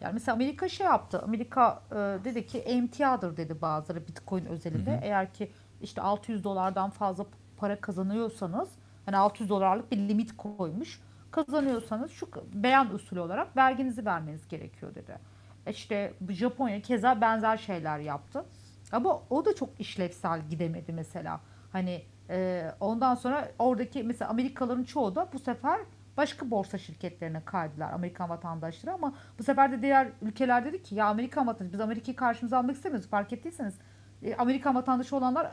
Yani mesela Amerika şey yaptı. Amerika e, dedi ki emtiadır dedi bazıları Bitcoin özelinde. Eğer ki işte 600 dolardan fazla para kazanıyorsanız hani 600 dolarlık bir limit koymuş. Kazanıyorsanız şu beyan usulü olarak verginizi vermeniz gerekiyor dedi. İşte Japonya keza benzer şeyler yaptı. Ama o da çok işlevsel gidemedi mesela. Hani e, ondan sonra oradaki mesela Amerikalıların çoğu da bu sefer başka borsa şirketlerine kaydılar Amerikan vatandaşları ama bu sefer de diğer ülkeler dedi ki ya Amerikan vatandaşı biz Amerika'yı karşımıza almak istemiyoruz fark ettiyseniz e, Amerikan vatandaşı olanlar e,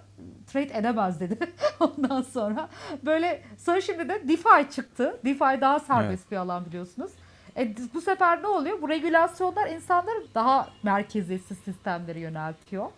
trade edemez dedi. Ondan sonra böyle sonra şimdi de DeFi çıktı. DeFi daha serbest bir alan biliyorsunuz. E, bu sefer ne oluyor? Bu regülasyonlar insanları daha merkeziyetsiz sistemlere yöneltiyor.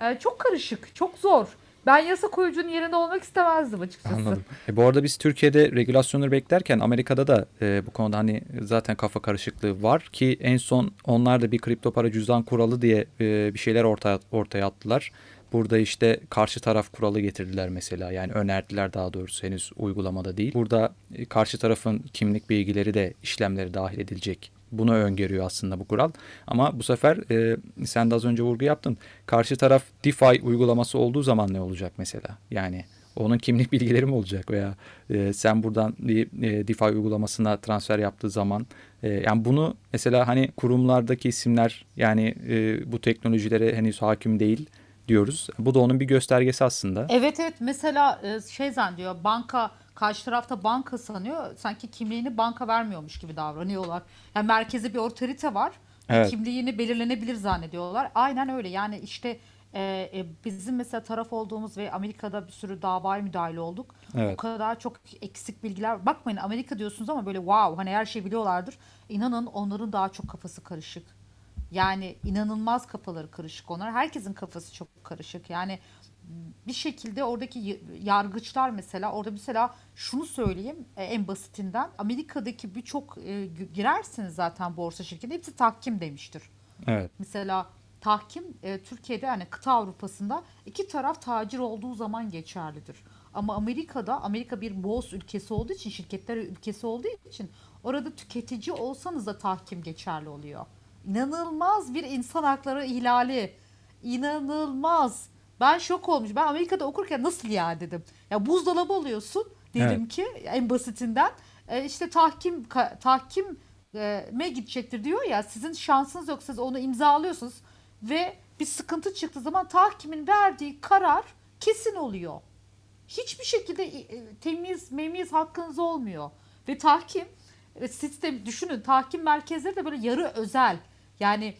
E, çok karışık, çok zor. Ben yasa koyucunun yerinde olmak istemezdim açıkçası. Anladım. E, bu arada biz Türkiye'de regülasyonları beklerken Amerika'da da e, bu konuda hani zaten kafa karışıklığı var ki en son onlar da bir kripto para cüzdan kuralı diye e, bir şeyler ortaya ortaya attılar. Burada işte karşı taraf kuralı getirdiler mesela yani önerdiler daha doğrusu henüz uygulamada değil. Burada e, karşı tarafın kimlik bilgileri de işlemleri dahil edilecek. Bunu öngörüyor aslında bu kural. Ama bu sefer e, sen de az önce vurgu yaptın. Karşı taraf DeFi uygulaması olduğu zaman ne olacak mesela? Yani onun kimlik bilgileri mi olacak veya e, sen buradan bir e, DeFi uygulamasına transfer yaptığı zaman e, yani bunu mesela hani kurumlardaki isimler yani e, bu teknolojilere henüz hakim değil diyoruz. Bu da onun bir göstergesi aslında. Evet evet mesela e, şey zannediyor banka karşı tarafta banka sanıyor sanki kimliğini banka vermiyormuş gibi davranıyorlar. Yani merkezi bir otorite var. Evet. Kimliğini belirlenebilir zannediyorlar. Aynen öyle yani işte e, e, bizim mesela taraf olduğumuz ve Amerika'da bir sürü davaya müdahale olduk. Evet. O kadar çok eksik bilgiler. Bakmayın Amerika diyorsunuz ama böyle wow hani her şeyi biliyorlardır. İnanın onların daha çok kafası karışık. Yani inanılmaz kafaları karışık onlar. Herkesin kafası çok karışık. Yani bir şekilde oradaki yargıçlar mesela orada mesela şunu söyleyeyim e, en basitinden Amerika'daki birçok e, girersiniz zaten borsa şirketi hepsi tahkim demiştir. Evet. Mesela tahkim e, Türkiye'de yani kıta Avrupa'sında iki taraf tacir olduğu zaman geçerlidir. Ama Amerika'da Amerika bir boğaz ülkesi olduğu için şirketler ülkesi olduğu için orada tüketici olsanız da tahkim geçerli oluyor. İnanılmaz bir insan hakları ihlali. İnanılmaz. Ben şok olmuş. Ben Amerika'da okurken nasıl ya dedim. Ya buzdolabı alıyorsun diyelim Evet. ki en basitinden e, işte tahkim tahkim e, me gidecektir diyor ya sizin şansınız yok siz onu imzalıyorsunuz ve bir sıkıntı çıktığı zaman tahkimin verdiği karar kesin oluyor. Hiçbir şekilde e, temiz memiz hakkınız olmuyor. Ve tahkim e, sistem düşünün tahkim merkezleri de böyle yarı özel yani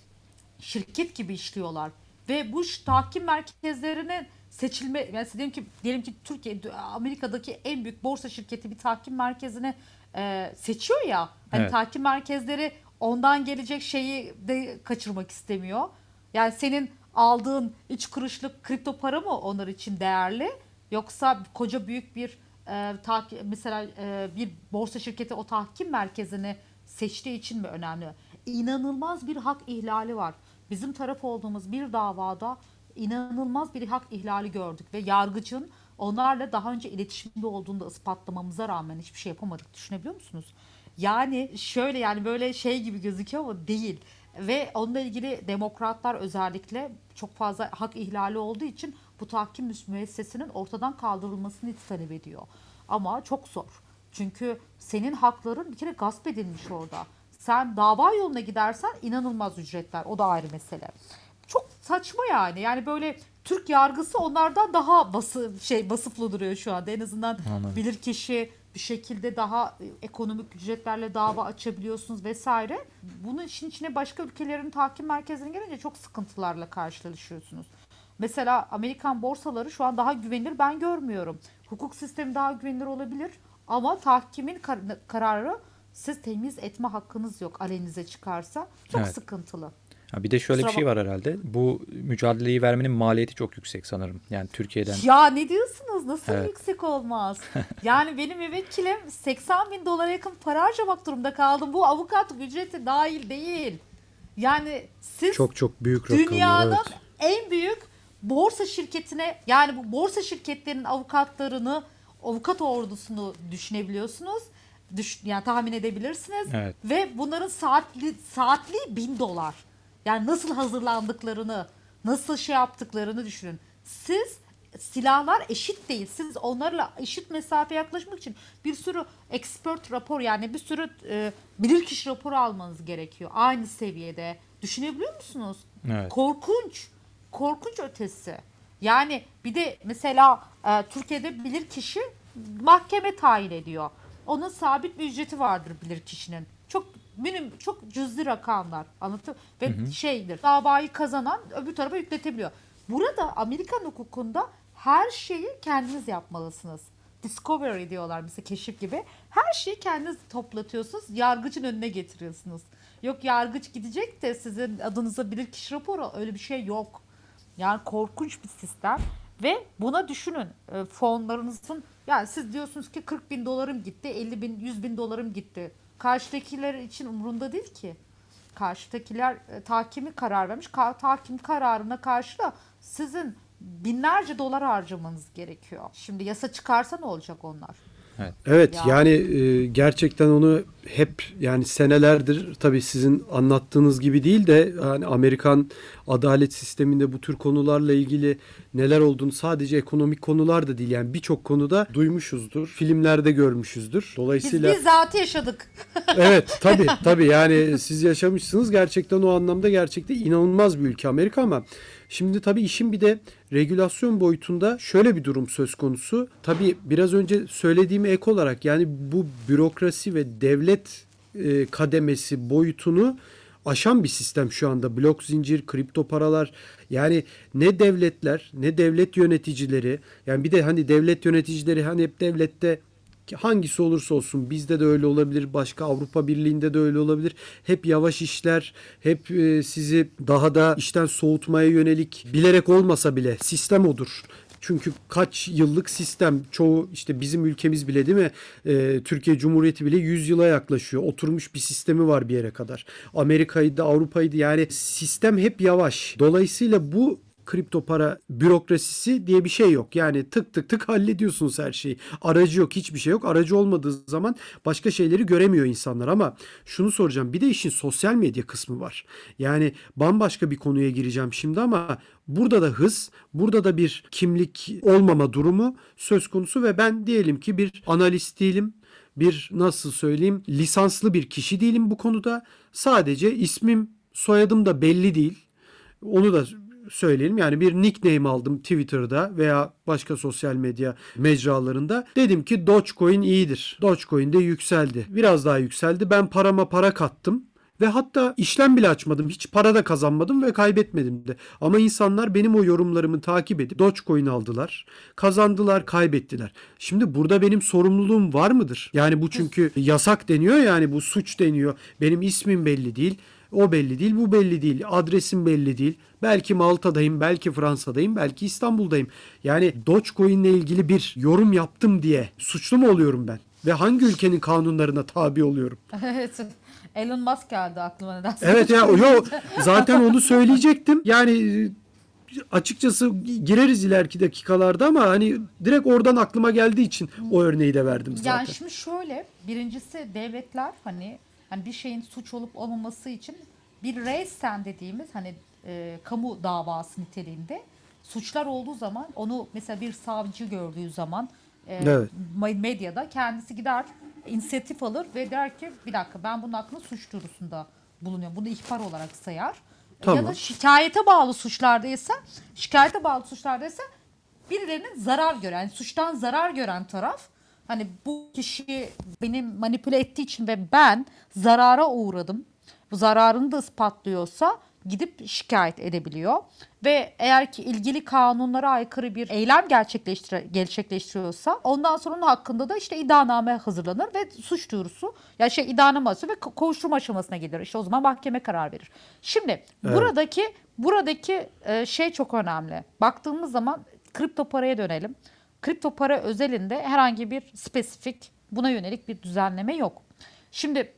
şirket gibi işliyorlar. Ve bu tahkim merkezlerinin seçilme yani diyelim ki diyelim ki Türkiye Amerika'daki en büyük borsa şirketi bir tahkim merkezini e, seçiyor ya. Hani Evet. tahkim merkezleri ondan gelecek şeyi de kaçırmak istemiyor. Yani senin aldığın 3 kuruşluk kripto para mı onlar için değerli? Yoksa koca büyük bir e, tahki- mesela e, bir borsa şirketi o tahkim merkezini seçtiği için mi önemli? İnanılmaz bir hak ihlali var. Bizim taraf olduğumuz bir davada inanılmaz bir hak ihlali gördük ve yargıcın onlarla daha önce iletişimde olduğunu da ispatlamamıza rağmen hiçbir şey yapamadık. Düşünebiliyor musunuz? Yani şöyle yani böyle şey gibi gözüküyor ama değil. Ve onunla ilgili demokratlar özellikle çok fazla hak ihlali olduğu için bu tahkim müessesinin ortadan kaldırılmasını talep ediyor. Ama çok zor. Çünkü senin hakların bir kere gasp edilmiş orada. Sen dava yoluna gidersen inanılmaz ücretler. O da ayrı mesele. Çok saçma yani. Yani böyle Türk yargısı onlardan daha bası şey basıflı duruyor şu anda. En azından Anladım. bilirkişi bir şekilde daha e, ekonomik ücretlerle dava açabiliyorsunuz vesaire. Bunun işin içine başka ülkelerin tahkim merkezine gelince çok sıkıntılarla karşılaşıyorsunuz. Mesela Amerikan borsaları şu an daha güvenilir ben görmüyorum. Hukuk sistemi daha güvenilir olabilir ama tahkimin kar- kararı siz temiz etme hakkınız yok aleyhinize çıkarsa. Çok Evet. sıkıntılı. Ha bir de şöyle bir Kusura şey var herhalde. Bu mücadeleyi vermenin maliyeti çok yüksek sanırım. Yani Türkiye'den. Ya ne diyorsunuz? Nasıl Evet. yüksek olmaz? yani benim müvekkilim 80 bin dolara yakın para harcamak durumunda kaldım. Bu avukat ücreti dahil değil. Yani siz Çok çok büyük rakamlar. dünyanın evet. en büyük borsa şirketine yani bu borsa şirketlerinin avukatlarını, avukat ordusunu düşünebiliyorsunuz. Düş, yani tahmin edebilirsiniz. Evet. Ve bunların saatli saatli bin dolar. Yani nasıl hazırlandıklarını, nasıl şey yaptıklarını düşünün. Siz silahlar eşit değil. Siz onlarla eşit mesafe yaklaşmak için bir sürü expert rapor yani bir sürü e, bilirkişi raporu almanız gerekiyor. Aynı seviyede. Düşünebiliyor musunuz? Evet. Korkunç. Korkunç ötesi. Yani bir de mesela e, Türkiye'de bilirkişi mahkeme tayin ediyor. Onun sabit bir ücreti vardır bilirkişinin. Çok minim çok cüzi rakamlar anlatıyor ve şeydir davayı kazanan öbür tarafa yükletebiliyor. Burada Amerikan hukukunda her şeyi kendiniz yapmalısınız. Discovery diyorlar mesela keşif gibi. Her şeyi kendiniz toplatıyorsunuz. Yargıcın önüne getiriyorsunuz. Yok yargıç gidecek de sizin adınıza bilirkişi raporu öyle bir şey yok. Yani korkunç bir sistem ve buna düşünün e, fonlarınızın yani siz diyorsunuz ki 40 bin dolarım gitti 50 bin 100 bin dolarım gitti. Karşıdakiler için umurunda değil ki. Karşıdakiler e, tahkimi karar vermiş. Ka- tahkim kararına karşı da sizin binlerce dolar harcamanız gerekiyor. Şimdi yasa çıkarsa ne olacak onlar? Evet Ya. yani e, gerçekten onu hep yani senelerdir tabii sizin anlattığınız gibi değil de yani Amerikan adalet sisteminde bu tür konularla ilgili neler olduğunu sadece ekonomik konular da değil yani birçok konuda duymuşuzdur. Filmlerde görmüşüzdür. Biz Dolayısıyla bizzat yaşadık. evet tabii tabii yani siz yaşamışsınız gerçekten o anlamda gerçekten inanılmaz bir ülke Amerika ama şimdi tabii işin bir de regülasyon boyutunda şöyle bir durum söz konusu. Tabii biraz önce söylediğim ek olarak yani bu bürokrasi ve devlet e, kademesi boyutunu aşan bir sistem şu anda. Blok zincir, kripto paralar yani ne devletler ne devlet yöneticileri yani bir de hani devlet yöneticileri hani hep devlette ki hangisi olursa olsun bizde de öyle olabilir başka Avrupa Birliği'nde de öyle olabilir. Hep yavaş işler hep e, sizi daha da işten soğutmaya yönelik bilerek olmasa bile sistem odur. Çünkü kaç yıllık sistem çoğu işte bizim ülkemiz bile değil mi? E, Türkiye Cumhuriyeti bile 100 yıla yaklaşıyor. Oturmuş bir sistemi var bir yere kadar. Amerika'yı da Avrupa'yı da yani sistem hep yavaş. Dolayısıyla bu kripto para bürokrasisi diye bir şey yok. Yani tık tık tık hallediyorsunuz her şeyi. Aracı yok, hiçbir şey yok. Aracı olmadığı zaman başka şeyleri göremiyor insanlar ama şunu soracağım. Bir de işin sosyal medya kısmı var. Yani bambaşka bir konuya gireceğim şimdi ama burada da hız, burada da bir kimlik olmama durumu söz konusu ve ben diyelim ki bir analist değilim. Bir nasıl söyleyeyim lisanslı bir kişi değilim bu konuda. Sadece ismim, soyadım da belli değil. Onu da söyleyelim. Yani bir nickname aldım Twitter'da veya başka sosyal medya mecralarında. Dedim ki Dogecoin iyidir. Dogecoin de yükseldi. Biraz daha yükseldi. Ben parama para kattım. Ve hatta işlem bile açmadım. Hiç para da kazanmadım ve kaybetmedim de. Ama insanlar benim o yorumlarımı takip edip Dogecoin aldılar. Kazandılar, kaybettiler. Şimdi burada benim sorumluluğum var mıdır? Yani bu çünkü yasak deniyor yani bu suç deniyor. Benim ismim belli değil. O belli değil, bu belli değil. Adresim belli değil. Belki Malta'dayım, belki Fransa'dayım, belki İstanbul'dayım. Yani Dogecoin ile ilgili bir yorum yaptım diye suçlu mu oluyorum ben? Ve hangi ülkenin kanunlarına tabi oluyorum? evet. Elon Musk geldi aklıma nedense. Evet ya yo zaten onu söyleyecektim. Yani açıkçası gireriz ileriki dakikalarda ama hani direkt oradan aklıma geldiği için o örneği de verdim zaten. Yani şimdi şöyle birincisi devletler hani hani bir şeyin suç olup olmaması için bir reysen dediğimiz hani e, kamu davası niteliğinde suçlar olduğu zaman onu mesela bir savcı gördüğü zaman e, Evet. me- medyada kendisi gider inisiyatif alır ve der ki bir dakika ben bunun hakkında suç duyurusunda bulunuyorum. Bunu ihbar olarak sayar. Ya Tamam. da şikayete bağlı suçlardaysa şikayete bağlı suçlardaysa birilerinin zarar gören, yani suçtan zarar gören taraf hani bu kişi benim manipüle ettiği için ve ben zarara uğradım. Bu zararını da ispatlıyorsa gidip şikayet edebiliyor. Ve eğer ki ilgili kanunlara aykırı bir eylem gerçekleştir gerçekleştiriyorsa ondan sonra onun hakkında da işte iddianame hazırlanır ve suç duyurusu ya yani şey iddianame ve kovuşturma aşamasına gelir. İşte o zaman mahkeme karar verir. Şimdi evet. buradaki buradaki e, şey çok önemli. Baktığımız zaman kripto paraya dönelim. Kripto para özelinde herhangi bir spesifik buna yönelik bir düzenleme yok. Şimdi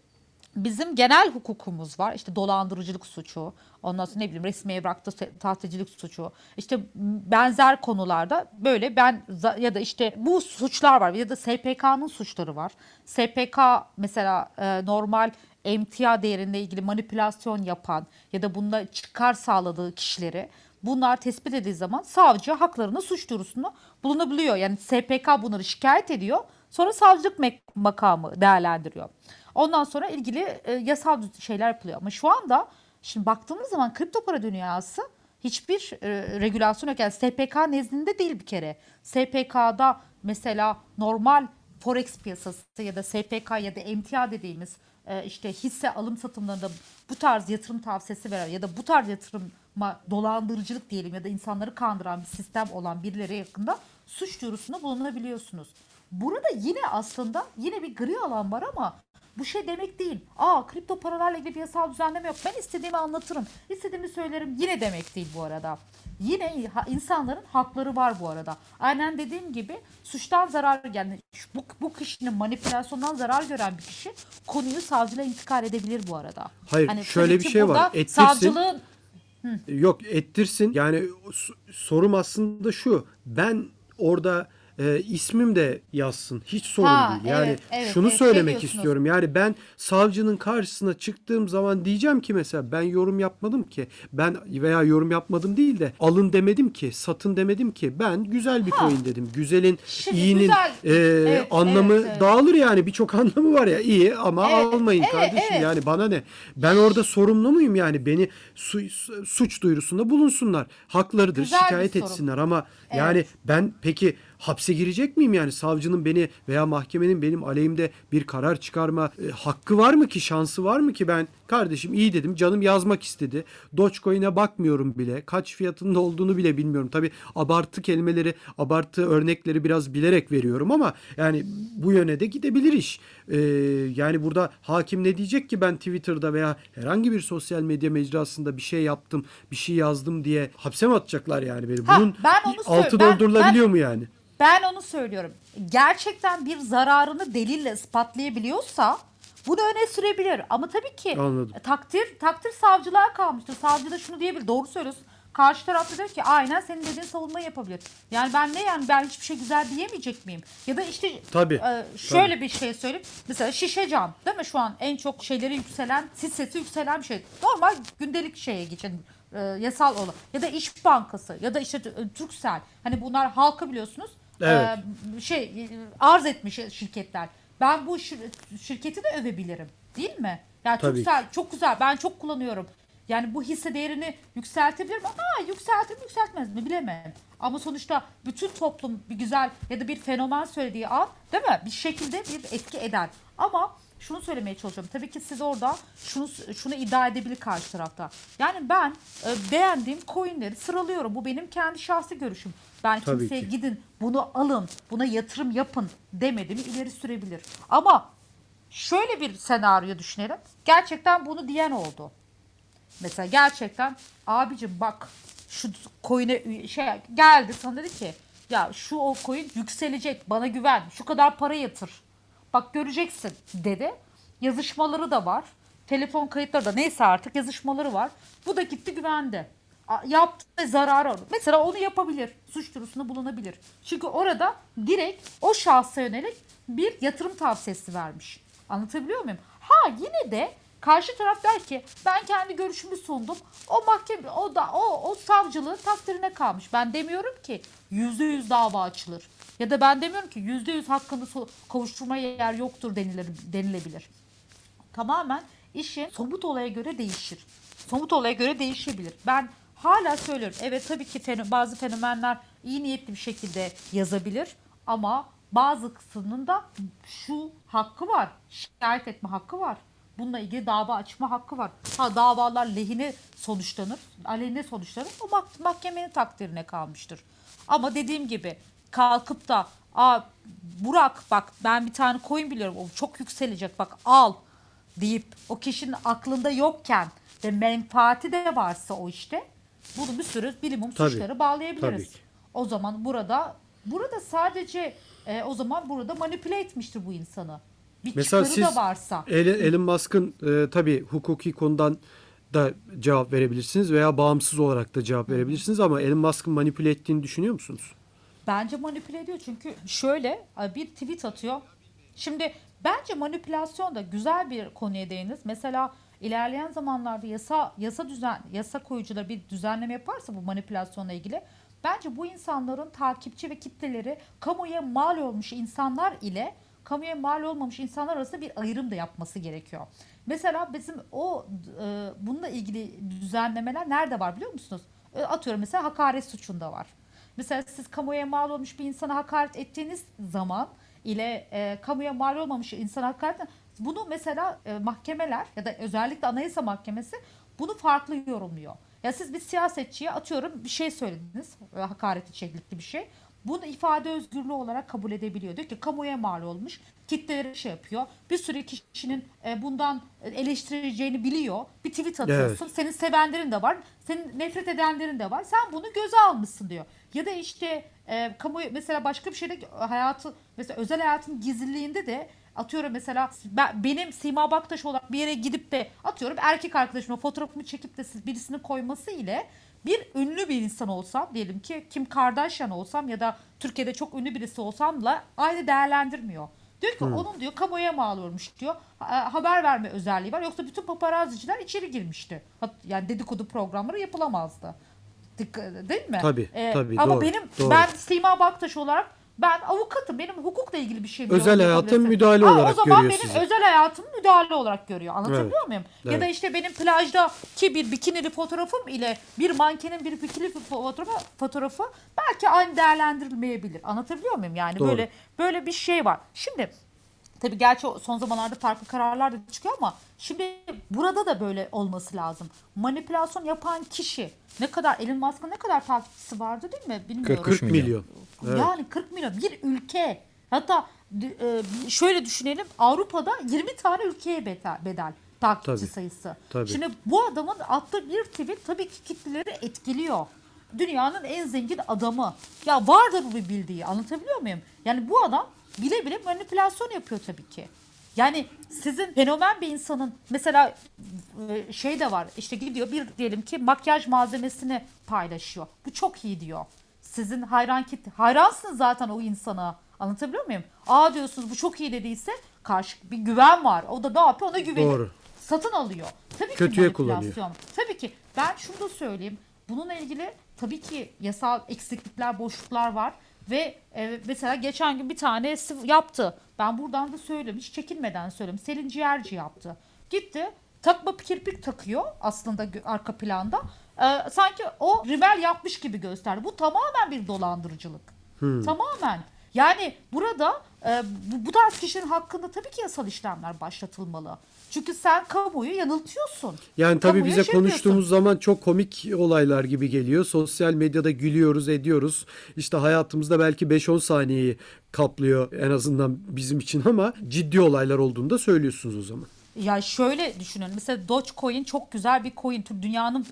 bizim genel hukukumuz var. İşte dolandırıcılık suçu, ondan sonra ne bileyim resmi evrakta tahticilik suçu. İşte benzer konularda böyle ben ya da işte bu suçlar var ya da SPK'nın suçları var. SPK mesela e, normal emtia değerinde ilgili manipülasyon yapan ya da bunda çıkar sağladığı kişileri bunlar tespit edildiği zaman savcı haklarını suç duyurusunu bulunabiliyor. Yani SPK bunları şikayet ediyor. Sonra savcılık makamı değerlendiriyor. Ondan sonra ilgili e, yasal şeyler yapılıyor. Ama şu anda şimdi baktığımız zaman kripto para dünyası hiçbir e, regülasyon yok. Yani SPK nezdinde değil bir kere. SPK'da mesela normal forex piyasası ya da SPK ya da emtia dediğimiz e, işte hisse alım satımlarında bu tarz yatırım tavsiyesi veren ya da bu tarz yatırıma dolandırıcılık diyelim ya da insanları kandıran bir sistem olan birileri yakında suç duyurusunda bulunabiliyorsunuz. Burada yine aslında yine bir gri alan var ama bu şey demek değil. Aa kripto paralarla ilgili bir yasal düzenleme yok. Ben istediğimi anlatırım. istediğimi söylerim. Yine demek değil bu arada. Yine insanların hakları var bu arada. Aynen dediğim gibi suçtan zarar yani bu, bu kişinin manipülasyondan zarar gören bir kişi konuyu savcılığa intikal edebilir bu arada. Hayır hani şöyle bir şey var. Ettirsin. Savcılığın Hı. Yok ettirsin. Yani sorum aslında şu. Ben orada e, ismim de yazsın. Hiç sorun ha, değil. Yani evet, evet, şunu evet, söylemek istiyorum. Yani ben savcının karşısına çıktığım zaman diyeceğim ki mesela ben yorum yapmadım ki. Ben veya yorum yapmadım değil de alın demedim ki, satın demedim ki. Ben güzel bir ha. coin dedim. Güzelin, Şimdi iyinin güzel. e, evet, anlamı evet, evet. dağılır yani. Birçok anlamı var ya. iyi ama evet, almayın evet, kardeşim. Evet. Yani bana ne? Ben orada sorumlu muyum yani? Beni su, suç duyurusunda bulunsunlar. Haklarıdır. Güzel şikayet etsinler ama evet. yani ben peki hapse girecek miyim yani? Savcının beni veya mahkemenin benim aleyhimde bir karar çıkarma e, hakkı var mı ki şansı var mı ki ben kardeşim iyi dedim canım yazmak istedi. Dogecoin'e bakmıyorum bile. Kaç fiyatında olduğunu bile bilmiyorum. Tabi abartı kelimeleri abartı örnekleri biraz bilerek veriyorum ama yani bu yöne de gidebilir iş. Ee, yani burada hakim ne diyecek ki ben Twitter'da veya herhangi bir sosyal medya mecrasında bir şey yaptım bir şey yazdım diye hapse mi atacaklar yani beni? Bunun ha, ben altı doldurulabiliyor ben, mu yani? Ben onu söylüyorum. Gerçekten bir zararını delille ispatlayabiliyorsa bunu öne sürebilir. Ama tabii ki Anladım. takdir takdir savcılığa kalmıştır. Savcı da şunu diyebilir. Doğru söylüyorsun. Karşı tarafta diyor ki aynen senin dediğin savunmayı yapabilir. Yani ben ne yani ben hiçbir şey güzel diyemeyecek miyim? Ya da işte tabii, e, şöyle tabii. bir şey söyleyeyim. Mesela şişe cam değil mi şu an en çok şeyleri yükselen, sesi yükselen bir şey. Normal gündelik şeye geçelim e, yasal olan. Ya da İş Bankası ya da işte e, Türksel. Hani bunlar halka biliyorsunuz evet. e, şey arz etmiş şirketler. Ben bu şir şirketi de övebilirim. Değil mi? Yani çok güzel, çok güzel. Ben çok kullanıyorum. Yani bu hisse değerini yükseltebilir mi? Ha, yükseltir mi yükseltmez mi bilemem. Ama sonuçta bütün toplum bir güzel ya da bir fenomen söylediği an değil mi? Bir şekilde bir etki eder. Ama şunu söylemeye çalışıyorum. Tabii ki siz orada şunu şunu iddia edebilir karşı tarafta. Yani ben e, beğendiğim coinleri sıralıyorum. Bu benim kendi şahsi görüşüm. Ben Tabii kimseye ki. gidin bunu alın, buna yatırım yapın demediğimi ileri sürebilir. Ama şöyle bir senaryo düşünelim. Gerçekten bunu diyen oldu. Mesela gerçekten abicim bak şu coin'e şey geldi sana dedi ki ya şu o coin yükselecek bana güven şu kadar para yatır Bak göreceksin dedi. Yazışmaları da var. Telefon kayıtları da neyse artık yazışmaları var. Bu da gitti güvende. Yaptı ve zararı oldu. Mesela onu yapabilir. Suç duyurusunda bulunabilir. Çünkü orada direkt o şahsa yönelik bir yatırım tavsiyesi vermiş. Anlatabiliyor muyum? Ha yine de karşı taraf der ki ben kendi görüşümü sundum. O mahkeme o da o o savcılığın takdirine kalmış. Ben demiyorum ki yüzde yüz dava açılır. Ya da ben demiyorum ki yüzde yüz hakkında kavuşturmaya yer yoktur denilir, denilebilir. Tamamen işin somut olaya göre değişir. Somut olaya göre değişebilir. Ben hala söylüyorum. Evet tabii ki fen bazı fenomenler iyi niyetli bir şekilde yazabilir ama bazı kısmının da şu hakkı var. Şikayet etme hakkı var. bununla ilgili dava açma hakkı var. Ha davalar lehine sonuçlanır, aleyhine sonuçlanır. O mah- mahkemenin takdirine kalmıştır. Ama dediğim gibi kalkıp da Aa, Burak bak ben bir tane coin biliyorum o çok yükselecek bak al deyip o kişinin aklında yokken ve menfaati de varsa o işte bunu bir sürü bilimum Tabii. suçları bağlayabiliriz. Tabii ki. O zaman burada burada sadece e, o zaman burada manipüle etmiştir bu insanı. Bir Mesela siz da varsa. Elon Musk'ın e, tabii hukuki konudan da cevap verebilirsiniz veya bağımsız olarak da cevap verebilirsiniz ama Elon Musk'ın manipüle ettiğini düşünüyor musunuz? Bence manipüle ediyor çünkü şöyle bir tweet atıyor. Şimdi bence manipülasyon da güzel bir konuya değiniz. Mesela ilerleyen zamanlarda yasa yasa düzen yasa koyucular bir düzenleme yaparsa bu manipülasyonla ilgili bence bu insanların takipçi ve kitleleri kamuya mal olmuş insanlar ile kamuya mal olmamış insanlar arasında bir ayrım da yapması gerekiyor. Mesela bizim o e, bununla ilgili düzenlemeler nerede var biliyor musunuz? E, Atıyorum mesela hakaret suçunda var. Mesela siz kamuya mal olmuş bir insana hakaret ettiğiniz zaman ile e, kamuya mal olmamış insana hakaret bunu mesela e, mahkemeler ya da özellikle Anayasa Mahkemesi bunu farklı yorumluyor. Ya siz bir siyasetçiye atıyorum bir şey söylediniz e, hakaret içerikli bir şey. Bunu ifade özgürlüğü olarak kabul edebiliyor. Diyor ki kamuya mal olmuş, kitleleri şey yapıyor. Bir sürü kişinin e, bundan eleştireceğini biliyor. Bir tweet atıyorsun. Senin sevenlerin de var. Senin nefret edenlerin de var. Sen bunu göze almışsın diyor. Ya da işte e, kamu mesela başka bir şeyde hayatı mesela özel hayatın gizliliğinde de atıyorum mesela ben, benim Sima Baktaş olarak bir yere gidip de atıyorum erkek arkadaşıma fotoğrafımı çekip de siz birisinin koyması ile bir ünlü bir insan olsam diyelim ki Kim Kardashian olsam ya da Türkiye'de çok ünlü birisi olsamla aynı değerlendirmiyor. Diyor ki onun diyor kamuya mal olmuş diyor. Ha- Haber verme özelliği var. Yoksa bütün paparazzi'ciler içeri girmişti. Hat- Yani dedikodu programları yapılamazdı. Değil mi? Tabii, tabii, Ama doğru, benim doğru. ben Sima Baktaş olarak ben avukatım. Benim hukukla ilgili bir şeyim Özel yok. hayatın müdahale Aa, olarak O zaman görüyor benim sizi. özel hayatım müdahale olarak görüyor. Anlatabiliyor Evet, muyum? Ya evet. da işte benim plajda ki bir bikinili fotoğrafım ile bir mankenin bir bikini fotoğrafı, fotoğrafı belki aynı değerlendirilmeyebilir. Anlatabiliyor muyum? Yani Doğru. böyle böyle bir şey var. Şimdi Tabii gerçi son zamanlarda farklı kararlar da çıkıyor ama şimdi burada da böyle olması lazım. Manipülasyon yapan kişi ne kadar Elon Musk'ın ne kadar takipçisi vardı değil mi? Bilmiyorum. 43 40 milyon. Evet. Yani 40 milyon bir ülke. Hatta e, şöyle düşünelim Avrupa'da 20 tane ülkeye bedel, bedel takipçi Tabii. sayısı. Tabii. Şimdi bu adamın attığı bir tweet tabii ki kitleleri etkiliyor. Dünyanın en zengin adamı. Ya vardır bu bir bildiği anlatabiliyor muyum? Yani bu adam bile bile manipülasyon yapıyor tabii ki. Yani sizin fenomen bir insanın mesela e, şey de var işte gidiyor bir diyelim ki makyaj malzemesini paylaşıyor. Bu çok iyi diyor. Sizin hayran kitle hayransınız zaten o insana. Anlatabiliyor muyum? Aa diyorsunuz bu çok iyi dediyse karşı bir güven var. O da ne yapıyor? Ona güveniyor. Doğru. Satın alıyor. Tabii ki Kötüye manipülasyon. Tabii ki. Ben şunu da söyleyeyim. Bununla ilgili tabii ki yasal eksiklikler, boşluklar var. Ve e, mesela geçen gün bir tanesi yaptı. Ben buradan da söyleyeyim. Hiç çekinmeden söyleyeyim. Selin Ciğerci yaptı. Gitti takma kirpik takıyor aslında arka planda. E, sanki o rimel yapmış gibi gösterdi. Bu tamamen bir dolandırıcılık. Tamamen. Yani burada e, bu, bu tarz kişinin hakkında tabii ki yasal işlemler başlatılmalı. Çünkü sen kamuoyu yanıltıyorsun. Yani tabii Kamuoya bize şey konuştuğumuz zaman çok komik olaylar gibi geliyor. Sosyal medyada gülüyoruz, ediyoruz. İşte hayatımızda belki 5-10 saniyeyi kaplıyor en azından bizim için ama ciddi olaylar olduğunu da söylüyorsunuz o zaman. Ya şöyle düşünün. Mesela Dogecoin çok güzel bir coin. Dünyanın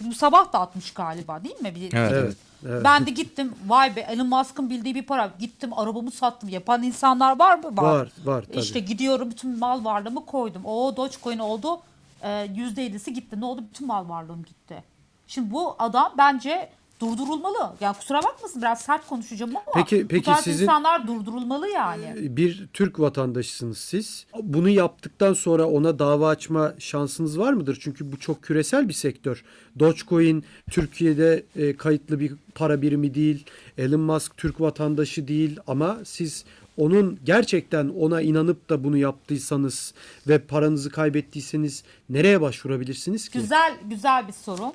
bu sabah da atmış galiba değil mi? Bir, Evet, Evet. evet. Ben de gittim vay be Elon Musk'ın bildiği bir para. Gittim arabamı sattım. Yapan insanlar var mı? Var, var tabii. İşte gidiyorum bütün mal varlığımı koydum. O Dogecoin oldu. Ee, %7'si gitti. Ne oldu? Bütün mal varlığım gitti. Şimdi bu adam bence durdurulmalı. Ya kusura bakmasın biraz sert konuşacağım ama Peki- peki bu tarz sizin- insanlar durdurulmalı yani. Bir Türk vatandaşısınız siz. Bunu yaptıktan sonra ona dava açma şansınız var mıdır? Çünkü bu çok küresel bir sektör. Dogecoin Türkiye'de e, kayıtlı bir para birimi değil. Elon Musk Türk vatandaşı değil ama siz onun gerçekten ona inanıp da bunu yaptıysanız ve paranızı kaybettiyseniz nereye başvurabilirsiniz ki? Güzel güzel bir sorun.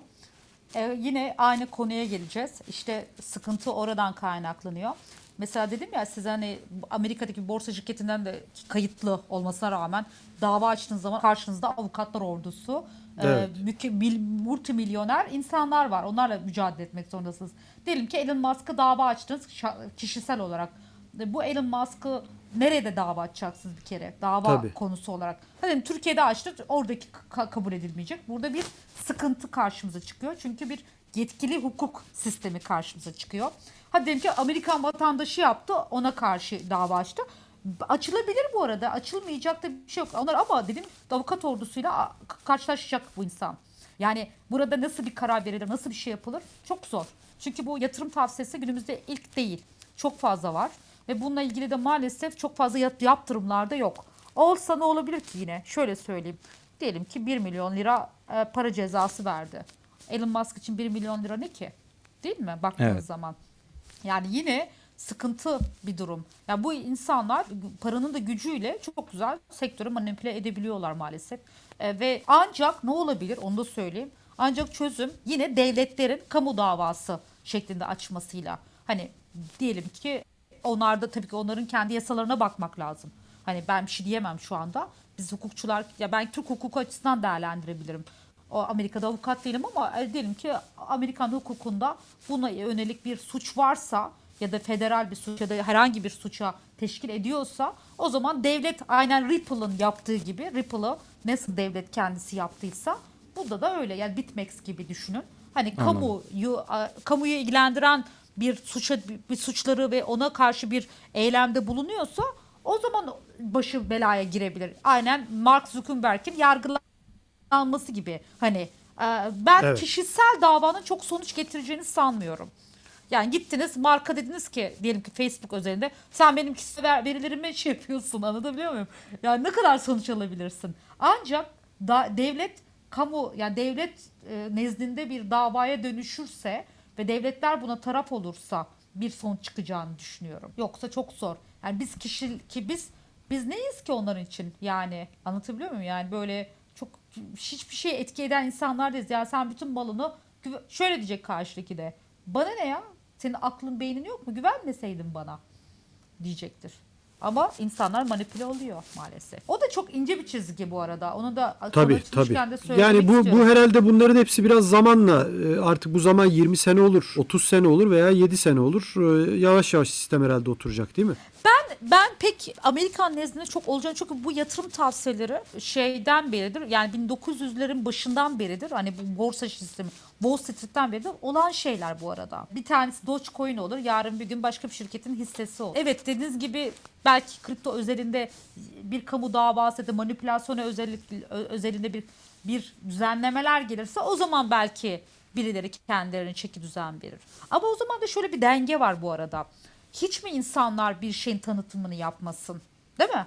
Ee, yine aynı konuya geleceğiz. İşte sıkıntı oradan kaynaklanıyor. Mesela dedim ya size hani Amerika'daki borsa şirketinden de kayıtlı olmasına rağmen dava açtığınız zaman karşınızda avukatlar ordusu, e, Evet. e, mil, multimilyoner insanlar var. Onlarla mücadele etmek zorundasınız. Diyelim ki Elon Musk'a dava açtınız kişisel olarak. E, Bu Elon Musk'ı nerede dava açacaksınız bir kere? Dava Tabii. konusu olarak. Hadi Türkiye'de açtık oradaki ka- kabul edilmeyecek. Burada bir sıkıntı karşımıza çıkıyor. Çünkü bir yetkili hukuk sistemi karşımıza çıkıyor. Hadi diyelim ki Amerikan vatandaşı yaptı ona karşı dava açtı. Açılabilir bu arada. Açılmayacak da bir şey yok. Onlar ama dedim avukat ordusuyla karşılaşacak bu insan. Yani burada nasıl bir karar verilir, nasıl bir şey yapılır çok zor. Çünkü bu yatırım tavsiyesi günümüzde ilk değil. Çok fazla var. Ve bununla ilgili de maalesef çok fazla yaptırımlar da yok. Olsa ne olabilir ki yine? Şöyle söyleyeyim. Diyelim ki 1 milyon lira e, para cezası verdi. Elon Musk için 1 milyon lira ne ki? Değil mi? Baktığınız Evet. zaman. Yani yine sıkıntı bir durum. Yani bu insanlar paranın da gücüyle çok güzel sektörü manipüle edebiliyorlar maalesef. E, ve ancak ne olabilir onu da söyleyeyim. Ancak çözüm yine devletlerin kamu davası şeklinde açmasıyla. Hani diyelim ki onlarda tabii ki onların kendi yasalarına bakmak lazım. Hani ben bir şey diyemem şu anda. Biz hukukçular ya ben Türk hukuku açısından değerlendirebilirim. O Amerika'da avukat değilim ama e, diyelim ki Amerikan hukukunda buna yönelik bir suç varsa ya da federal bir suç ya da herhangi bir suça teşkil ediyorsa o zaman devlet aynen Ripple'ın yaptığı gibi Ripple'ı nasıl devlet kendisi yaptıysa burada da öyle yani BitMEX gibi düşünün. Hani kamuyu kamuyu ilgilendiren bir suça bir suçları ve ona karşı bir eylemde bulunuyorsa o zaman başı belaya girebilir. Aynen Mark Zuckerberg'in yargılanması gibi. Hani e, ben Evet. kişisel davanın çok sonuç getireceğini sanmıyorum. Yani gittiniz marka dediniz ki diyelim ki Facebook özelinde sen benim kişisel ver- verilerimi şey yapıyorsun anlatabiliyor muyum? Yani ne kadar sonuç alabilirsin? Ancak da, devlet kamu yani devlet e, nezdinde bir davaya dönüşürse ve devletler buna taraf olursa bir sonuç çıkacağını düşünüyorum. Yoksa çok zor. Yani biz kişi ki biz biz neyiz ki onların için? Yani anlatabiliyor muyum? Yani böyle çok hiçbir şey etki eden insanlar değiliz. Yani sen bütün malını güve- şöyle diyecek karşıdaki de. Bana ne ya? Senin aklın beynin yok mu? Güvenmeseydin bana diyecektir. Ama insanlar manipüle oluyor maalesef. O da çok ince bir çizgi bu arada. Onu da Tabii tabii. de söylemek Yani bu istiyorum. bu herhalde bunların hepsi biraz zamanla e, artık bu zaman 20 sene olur, 30 sene olur veya 7 sene olur. E, Yavaş yavaş sistem herhalde oturacak değil mi? Ben pek Amerikan nezdinde çok olacağını çünkü bu yatırım tavsiyeleri şeyden beridir. Yani 1900'lerin başından beridir. Hani bu borsa sistemi Wall Street'ten beridir olan şeyler bu arada. Bir tanesi Dogecoin olur. Yarın bir gün başka bir şirketin hissesi olur. Evet dediğiniz gibi belki kripto özelinde bir kamu davası ya da manipülasyona özellik, ö- özelinde bir bir düzenlemeler gelirse o zaman belki birileri kendilerine çeki düzen verir. Ama o zaman da şöyle bir denge var bu arada. Hiç mi insanlar bir şeyin tanıtımını yapmasın? Değil mi?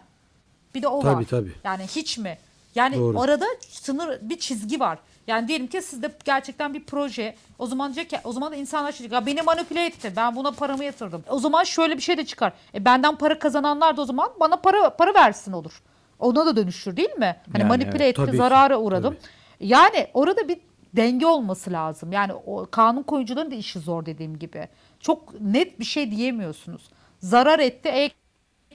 Bir de o Tabii, var. tabii. Yani hiç mi? Yani Doğru. orada sınır bir çizgi var. Yani diyelim ki sizde gerçekten bir proje. O zaman diyecek ki o zaman da insanlar şey diyecek, "Ya beni manipüle etti. Ben buna paramı yatırdım. O zaman şöyle bir şey de çıkar. E benden para kazananlar da o zaman bana para para versin olur. Ona da dönüşür değil mi? Hani Yani manipüle evet. etti, ki, zarara uğradım. tabii. Yani orada bir denge olması lazım. Yani o kanun koyucuların da işi zor dediğim gibi. Çok net bir şey diyemiyorsunuz. Zarar etti. E,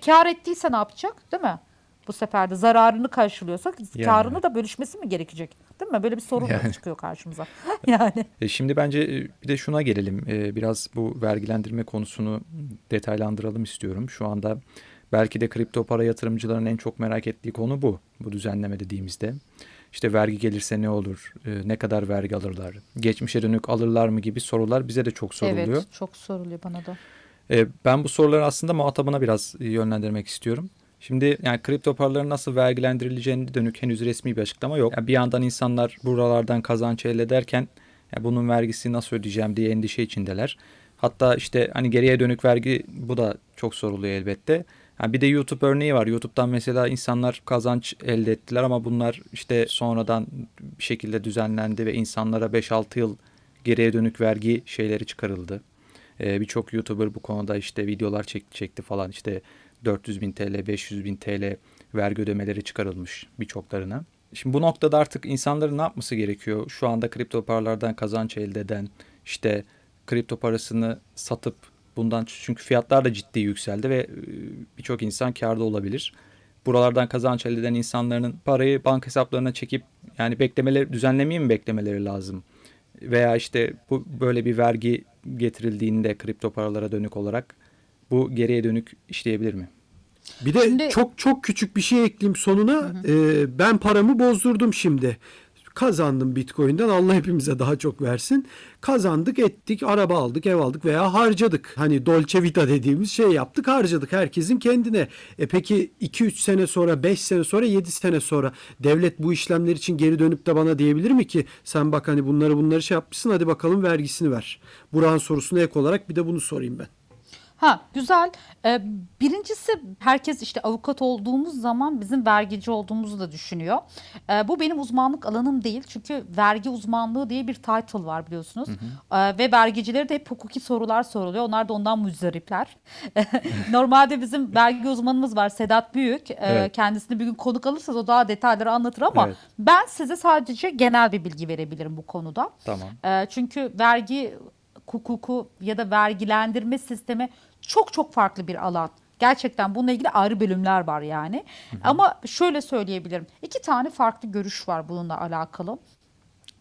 kar ettiyse ne yapacak? Değil mi? Bu sefer de zararını karşılıyorsak Yani. karını da bölüşmesi mi gerekecek? Değil mi? Böyle bir sorun Yani. çıkıyor karşımıza. yani E, Şimdi bence e, bir de şuna gelelim. E, Biraz bu vergilendirme konusunu detaylandıralım istiyorum. Şu anda belki de kripto para yatırımcıların en çok merak ettiği konu bu. Bu düzenleme dediğimizde. İşte vergi gelirse ne olur? E, Ne kadar vergi alırlar? Geçmişe dönük alırlar mı gibi sorular bize de çok soruluyor. evet çok soruluyor bana da. E, Ben bu soruları aslında muhatabına biraz yönlendirmek istiyorum. Şimdi yani kripto paraların nasıl vergilendirileceğine dönük henüz resmi bir açıklama yok. Yani bir yandan insanlar buralardan kazanç elde ederken ya bunun vergisini nasıl ödeyeceğim diye endişe içindeler. Hatta işte hani geriye dönük vergi bu da çok soruluyor elbette. Yani bir de YouTube örneği var. YouTube'dan mesela insanlar kazanç elde ettiler ama bunlar işte sonradan bir şekilde düzenlendi ve insanlara 5-6 yıl geriye dönük vergi şeyleri çıkarıldı. Ee, Birçok YouTuber bu konuda işte videolar çek, çekti falan işte 400 bin TL, 500 bin TL vergi ödemeleri çıkarılmış birçoklarına. Şimdi bu noktada artık insanların ne yapması gerekiyor? Şu anda kripto paralardan kazanç elde eden işte kripto parasını satıp Bundan çünkü fiyatlar da ciddi yükseldi ve birçok insan karda olabilir. Buralardan kazanç elde eden insanların parayı banka hesaplarına çekip yani beklemeleri düzenlemeyi mi beklemeleri lazım? Veya işte bu böyle bir vergi getirildiğinde kripto paralara dönük olarak bu geriye dönük işleyebilir mi? Bir de Şimdi- çok çok küçük bir şey ekleyeyim sonuna. Ee, ben paramı bozdurdum şimdi. Kazandım Bitcoin'den Allah hepimize daha çok versin. Kazandık ettik araba aldık ev aldık veya harcadık. Hani Dolce Vita dediğimiz şey yaptık harcadık herkesin kendine. E peki 2-3 sene sonra 5 sene sonra 7 sene sonra devlet bu işlemler için geri dönüp de bana diyebilir mi ki sen bak hani bunları bunları şey yapmışsın hadi bakalım vergisini ver. Burak'ın sorusuna ek olarak bir de bunu sorayım ben. Ha güzel. Ee, birincisi herkes işte avukat olduğumuz zaman bizim vergici olduğumuzu da düşünüyor. Ee, bu benim uzmanlık alanım değil. Çünkü vergi uzmanlığı diye bir title var biliyorsunuz. Ee, ve vergicilere de hep hukuki sorular soruluyor. Onlar da ondan müzdaripler. Normalde bizim vergi uzmanımız var Sedat Büyük. Ee, Evet. Kendisini bir gün konuk alırsanız o daha detayları anlatır ama Evet. ben size sadece genel bir bilgi verebilirim bu konuda. Tamam. Ee, çünkü vergi hukuku ya da vergilendirme sistemi çok çok farklı bir alan. Gerçekten bununla ilgili ayrı bölümler var yani. Ama şöyle söyleyebilirim. İki tane farklı görüş var bununla alakalı.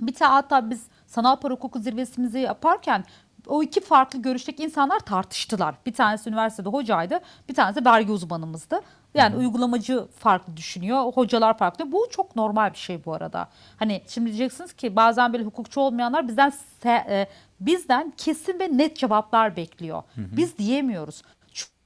Bir tane hatta biz sanal para hukuku zirvesimizi yaparken o iki farklı görüşteki insanlar tartıştılar. Bir tanesi üniversitede hocaydı, bir tanesi vergi uzmanımızdı. Yani uygulamacı farklı düşünüyor, hocalar farklı. Bu çok normal bir şey bu arada. Hani şimdi diyeceksiniz ki bazen böyle hukukçu olmayanlar bizden se- e, bizden kesin ve net cevaplar bekliyor. Biz diyemiyoruz.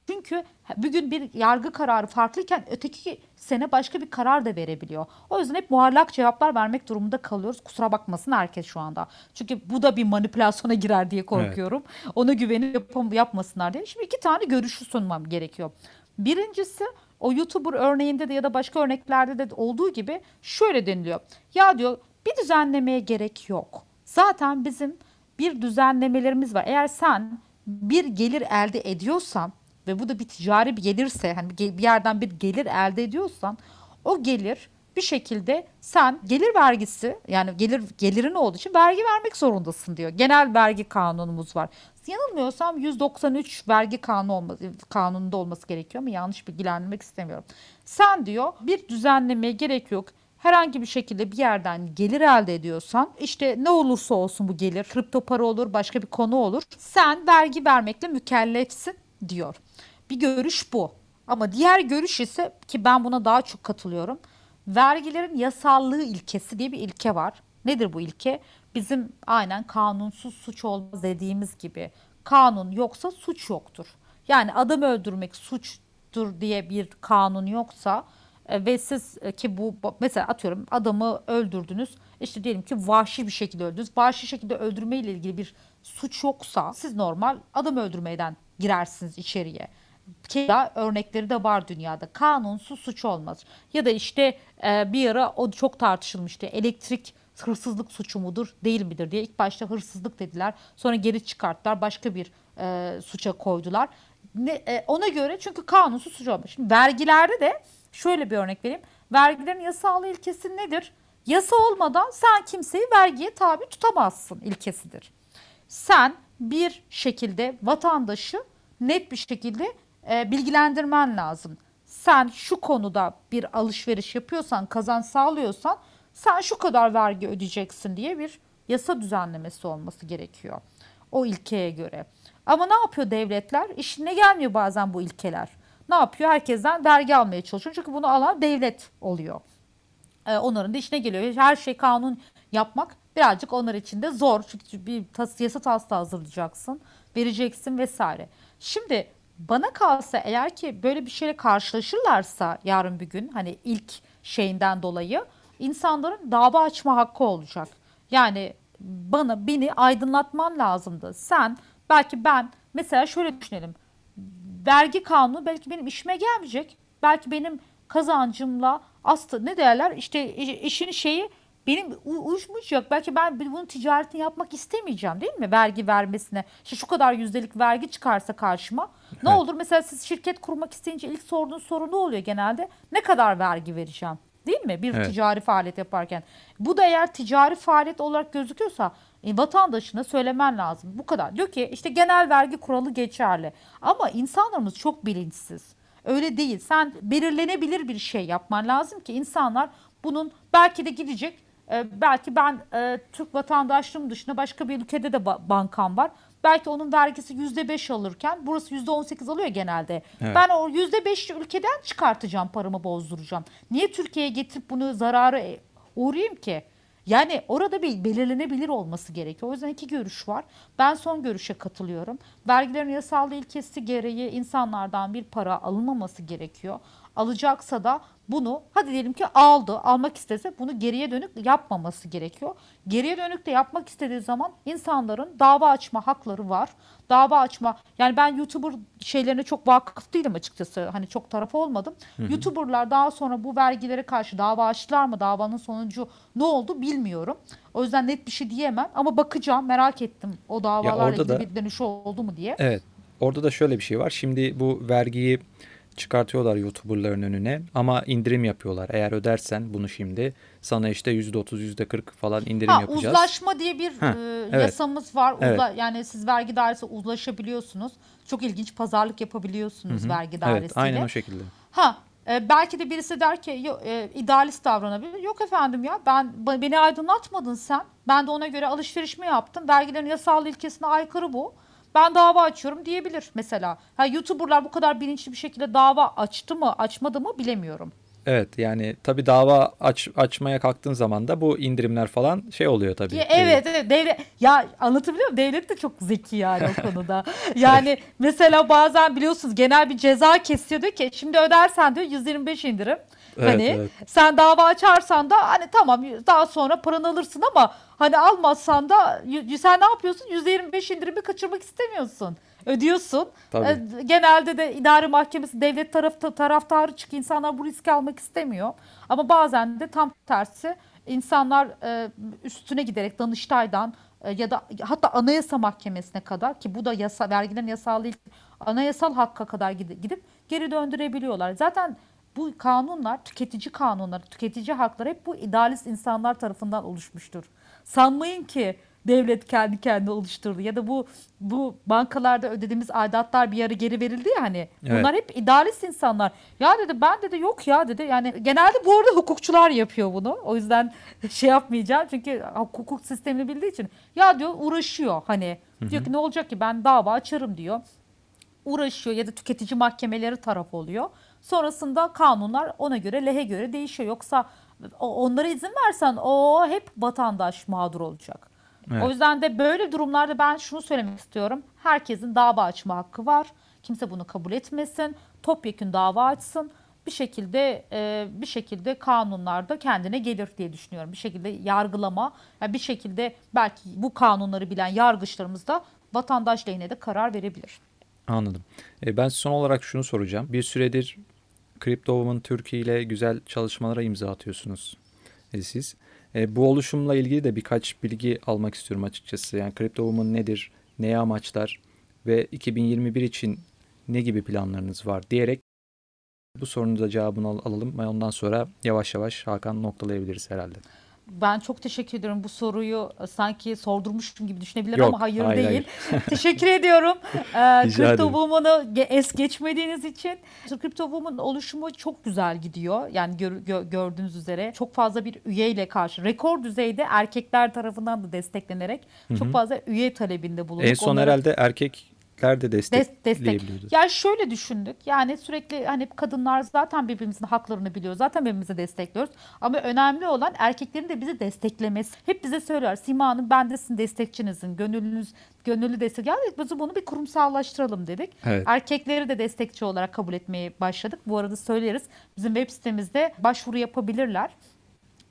Çünkü bugün bir yargı kararı farklıyken öteki sene başka bir karar da verebiliyor. O yüzden hep muallak cevaplar vermek durumunda kalıyoruz. Kusura bakmasın herkes şu anda. Çünkü bu da bir manipülasyona girer diye korkuyorum. Ona güvenip yapam- yapmasınlar diye. Şimdi iki tane görüşü sunmam gerekiyor. Birincisi o YouTuber örneğinde de ya da başka örneklerde de olduğu gibi şöyle deniliyor. Ya diyor bir düzenlemeye gerek yok. Zaten bizim bir düzenlemelerimiz var. Eğer sen bir gelir elde ediyorsan ve bu da bir ticari bir gelirse hani bir yerden bir gelir elde ediyorsan o gelir bir şekilde sen gelir vergisi yani gelir gelirin olduğu için vergi vermek zorundasın diyor. Genel vergi kanunumuz var. Yanılmıyorsam 193 vergi kanunu olması, kanununda olması gerekiyor ama yanlış bilgilendirmek istemiyorum. Sen diyor bir düzenlemeye gerek yok herhangi bir şekilde bir yerden gelir elde ediyorsan işte ne olursa olsun bu gelir kripto para olur başka bir konu olur sen vergi vermekle mükellefsin diyor. Bir görüş bu. Ama diğer görüş ise ki ben buna daha çok katılıyorum. Vergilerin yasallığı ilkesi diye bir ilke var. Nedir bu ilke? Bizim aynen kanunsuz suç olmaz dediğimiz gibi kanun yoksa suç yoktur. Yani adam öldürmek suçtur diye bir kanun yoksa ve siz e, ki bu mesela atıyorum adamı öldürdünüz işte diyelim ki vahşi bir şekilde öldürdünüz. Vahşi şekilde öldürme ile ilgili bir suç yoksa siz normal adam öldürmeden girersiniz içeriye. Ki da örnekleri de var dünyada. Kanunsuz suç olmaz. Ya da işte e, bir ara o çok tartışılmıştı. Elektrik hırsızlık suçu mudur değil midir diye. İlk başta hırsızlık dediler. Sonra geri çıkarttılar. Başka bir e, suça koydular. Ne, e, ona göre çünkü kanunsuz suç olmaz. Şimdi vergilerde de şöyle bir örnek vereyim. Vergilerin yasallığı ilkesi nedir? Yasa olmadan sen kimseyi vergiye tabi tutamazsın ilkesidir. Sen bir şekilde vatandaşı net bir şekilde e, bilgilendirmen lazım. Sen şu konuda bir alışveriş yapıyorsan, kazanç sağlıyorsan sen şu kadar vergi ödeyeceksin diye bir yasa düzenlemesi olması gerekiyor. O ilkeye göre. Ama ne yapıyor devletler? İşine gelmiyor bazen bu ilkeler. Ne yapıyor? Herkesten vergi almaya çalışıyor. Çünkü bunu alan devlet oluyor. Ee, onların da işine geliyor. Her şey kanun yapmak birazcık onlar için de zor. Çünkü bir tas, yasa taslağı hazırlayacaksın, vereceksin vesaire. Şimdi bana kalsa eğer ki böyle bir şeyle karşılaşırlarsa yarın bir gün hani ilk şeyinden dolayı insanların dava açma hakkı olacak. Yani bana beni aydınlatman lazımdı. Sen belki ben mesela şöyle düşünelim vergi kanunu belki benim işime gelmeyecek. Belki benim kazancımla aslında ne derler işte işin şeyi benim uyuşmayacak. Belki ben bunun ticaretini yapmak istemeyeceğim değil mi? Vergi vermesine. İşte şu kadar yüzdelik vergi çıkarsa karşıma. Ne Evet. olur mesela siz şirket kurmak isteyince ilk sorduğunuz soru ne oluyor genelde? Ne kadar vergi vereceğim? Değil mi? Bir Evet. ticari faaliyet yaparken. Bu da eğer ticari faaliyet olarak gözüküyorsa E, vatandaşına söylemen lazım. Bu kadar. Diyor ki işte genel vergi kuralı geçerli. Ama insanlarımız çok bilinçsiz. Öyle değil. Sen belirlenebilir bir şey yapman lazım ki insanlar bunun belki de gidecek. E, belki ben e, Türk vatandaşlığım dışında başka bir ülkede de ba- bankam var. Belki onun vergisi %5 alırken burası %18 alıyor genelde. Evet. Ben o %5'li ülkeden çıkartacağım paramı bozduracağım. Niye Türkiye'ye getirip bunu zararı e, uğrayayım ki? Yani orada bir belirlenebilir olması gerekiyor. O yüzden iki görüş var. Ben son görüşe katılıyorum. Vergilerin yasal ilkesi gereği insanlardan bir para alınmaması gerekiyor. Alacaksa da bunu hadi diyelim ki aldı, almak istese bunu geriye dönük yapmaması gerekiyor. Geriye dönük de yapmak istediği zaman insanların dava açma hakları var. Dava açma yani ben YouTuber şeylerine çok vakıf değilim açıkçası. Hani çok taraf olmadım. YouTuber'lar daha sonra bu vergilere karşı dava açtılar mı? Davanın sonucu ne oldu bilmiyorum. O yüzden net bir şey diyemem ama bakacağım merak ettim o davalarla ilgili da- bir dönüş oldu mu diye. Evet. Orada da şöyle bir şey var. Şimdi bu vergiyi çıkartıyorlar YouTuber'ların önüne ama indirim yapıyorlar. Eğer ödersen bunu şimdi sana işte %30, %40 falan indirim Ha, yapacağız. uzlaşma diye bir Ha, e, evet. yasamız var. Evet. Uzla- yani siz vergi dairesi uzlaşabiliyorsunuz. Çok ilginç pazarlık yapabiliyorsunuz vergi dairesiyle. Evet, aynen o şekilde. Ha e, belki de birisi der ki e, idealist davranabilir. Yok efendim ya ben beni aydınlatmadın sen. Ben de ona göre alışverişimi yaptım. Vergilerin yasal ilkesine aykırı bu. Ben dava açıyorum diyebilir mesela. Ha YouTuber'lar bu kadar bilinçli bir şekilde dava açtı mı, açmadı mı bilemiyorum. Evet yani tabii dava aç, açmaya kalktığın zaman da bu indirimler falan şey oluyor tabii. Ya, evet evet devlet ya anlatabiliyor muyum? Devlet de çok zeki yani o konuda. Yani mesela bazen biliyorsunuz genel bir ceza kesiyor diyor ki şimdi ödersen diyor 125 indirim. Evet, hani evet. sen dava açarsan da hani tamam daha sonra paranı alırsın ama hani almazsan da sen ne yapıyorsun? %25 indirimi kaçırmak istemiyorsun. Ödüyorsun. Tabii. E, Genelde de idare mahkemesi devlet tarafta taraftarı çık insanlar bu riski almak istemiyor. Ama bazen de tam tersi insanlar e, üstüne giderek Danıştay'dan e, ya da hatta Anayasa Mahkemesi'ne kadar ki bu da yasa vergilerin yasal ilk anayasal hakka kadar gidip geri döndürebiliyorlar. Zaten bu kanunlar tüketici kanunları, tüketici hakları hep bu idealist insanlar tarafından oluşmuştur. Sanmayın ki devlet kendi kendine oluşturdu ya da bu bu bankalarda ödediğimiz aidatlar bir ara geri verildi ya hani. Evet. Bunlar hep idealist insanlar. Ya dedi ben dedi yok ya dedi. Yani genelde bu arada hukukçular yapıyor bunu. O yüzden şey yapmayacağım çünkü hukuk sistemini bildiği için. Ya diyor uğraşıyor hani. Diyor ki ne olacak ki ben dava açarım diyor uğraşıyor ya da tüketici mahkemeleri taraf oluyor. Sonrasında kanunlar ona göre lehe göre değişiyor. Yoksa onlara izin versen o hep vatandaş mağdur olacak. Evet. O yüzden de böyle durumlarda ben şunu söylemek istiyorum. Herkesin dava açma hakkı var. Kimse bunu kabul etmesin. Topyekün dava açsın. Bir şekilde e, bir şekilde kanunlarda kendine gelir diye düşünüyorum. Bir şekilde yargılama, yani bir şekilde belki bu kanunları bilen yargıçlarımız da vatandaş lehine de karar verebilir. Anladım. E, ben son olarak şunu soracağım. Bir süredir Crypto Woman Türkiye ile güzel çalışmalara imza atıyorsunuz e, siz. E, bu oluşumla ilgili de birkaç bilgi almak istiyorum açıkçası. Yani Crypto Woman nedir, neye amaçlar ve 2021 için ne gibi planlarınız var diyerek bu sorunun da cevabını al- alalım ondan sonra yavaş yavaş Hakan noktalayabiliriz herhalde. Ben çok teşekkür ediyorum bu soruyu e, sanki sordurmuşum gibi düşünebilir Yok, ama hayır, hayır, değil. teşekkür ediyorum. Ee. Woman'ı ge- es geçmediğiniz için. Crypto Woman oluşumu çok güzel gidiyor. Yani gör- gö- gördüğünüz üzere çok fazla bir üyeyle karşı rekor düzeyde erkekler tarafından da desteklenerek çok fazla üye talebinde bulunduk. En son Onları- herhalde erkekler de Des- destek. destekleyebiliyordu. Ya şöyle düşündük. Yani sürekli hani kadınlar zaten birbirimizin haklarını biliyor. Zaten birbirimizi destekliyoruz. Ama önemli olan erkeklerin de bizi desteklemesi. Hep bize söyler. Sima Hanım ben de sizin destekçinizin. Gönüllünüz, gönüllü destek. Ya dedik biz bunu bir kurumsallaştıralım dedik. Evet. Erkekleri de destekçi olarak kabul etmeye başladık. Bu arada söyleriz. Bizim web sitemizde başvuru yapabilirler.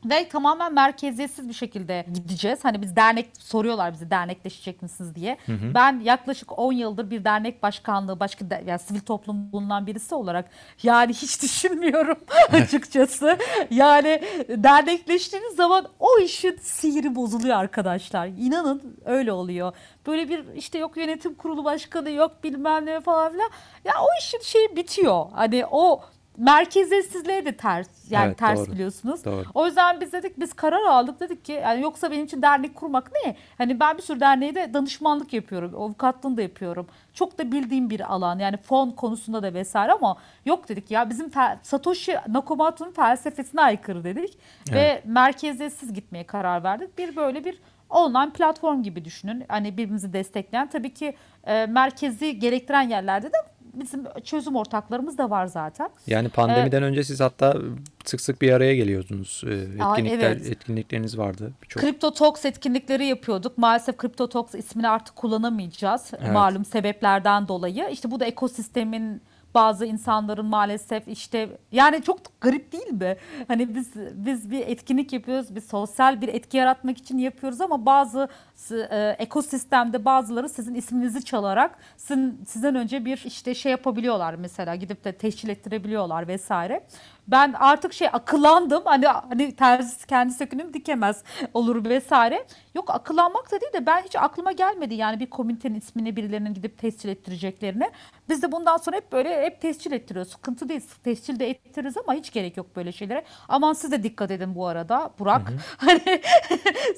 Ve tamamen merkeziyetsiz bir şekilde gideceğiz. Hani biz dernek soruyorlar bize dernekleşecek misiniz diye. Ben yaklaşık 10 yıldır bir dernek başkanlığı, başka de, yani sivil toplum bulunan birisi olarak yani hiç düşünmüyorum açıkçası. Yani dernekleştiğiniz zaman o işin sihri bozuluyor arkadaşlar. İnanın öyle oluyor. Böyle bir işte yok yönetim kurulu başkanı yok bilmem ne falan filan. Ya o işin şeyi bitiyor. Hani o merkeziyetsizliğe de ters yani Evet, ters doğru. biliyorsunuz. Doğru. O yüzden biz dedik biz karar aldık dedik ki yani yoksa benim için dernek kurmak ne? Hani ben bir sürü derneğe de danışmanlık yapıyorum. Avukatlığını da yapıyorum. Çok da bildiğim bir alan yani fon konusunda da vesaire ama yok dedik ya bizim fel- Satoshi Nakamoto'nun felsefesine aykırı dedik ve merkeziyetsiz gitmeye karar verdik. Bir böyle bir online platform gibi düşünün. Hani birbirimizi destekleyen tabii ki e, merkezi gerektiren yerlerde de bizim çözüm ortaklarımız da var zaten. Yani pandemiden önce siz hatta sık sık bir araya geliyordunuz. Ee, Aa, Etkinlikler, evet. etkinlikleriniz vardı. Birçok. Crypto Talks etkinlikleri yapıyorduk. Maalesef Crypto Talks ismini artık kullanamayacağız. Evet. Malum sebeplerden dolayı. İşte bu da ekosistemin bazı insanların maalesef işte yani çok garip değil mi? Hani biz biz bir etkinlik yapıyoruz, bir sosyal bir etki yaratmak için yapıyoruz ama bazı e, ekosistemde bazıları sizin isminizi çalarak sizin, sizden önce bir işte şey yapabiliyorlar mesela gidip de teşkil ettirebiliyorlar vesaire. Ben artık şey akıllandım hani hani terzi kendi sökünüm dikemez olur vesaire. Yok akıllanmak da değil de ben hiç aklıma gelmedi yani bir komitenin ismini birilerinin gidip tescil ettireceklerini. Biz de bundan sonra hep böyle hep tescil ettiriyoruz. Sıkıntı değil tescil de ettiririz ama hiç gerek yok böyle şeylere. Aman siz de dikkat edin bu arada Burak. Hani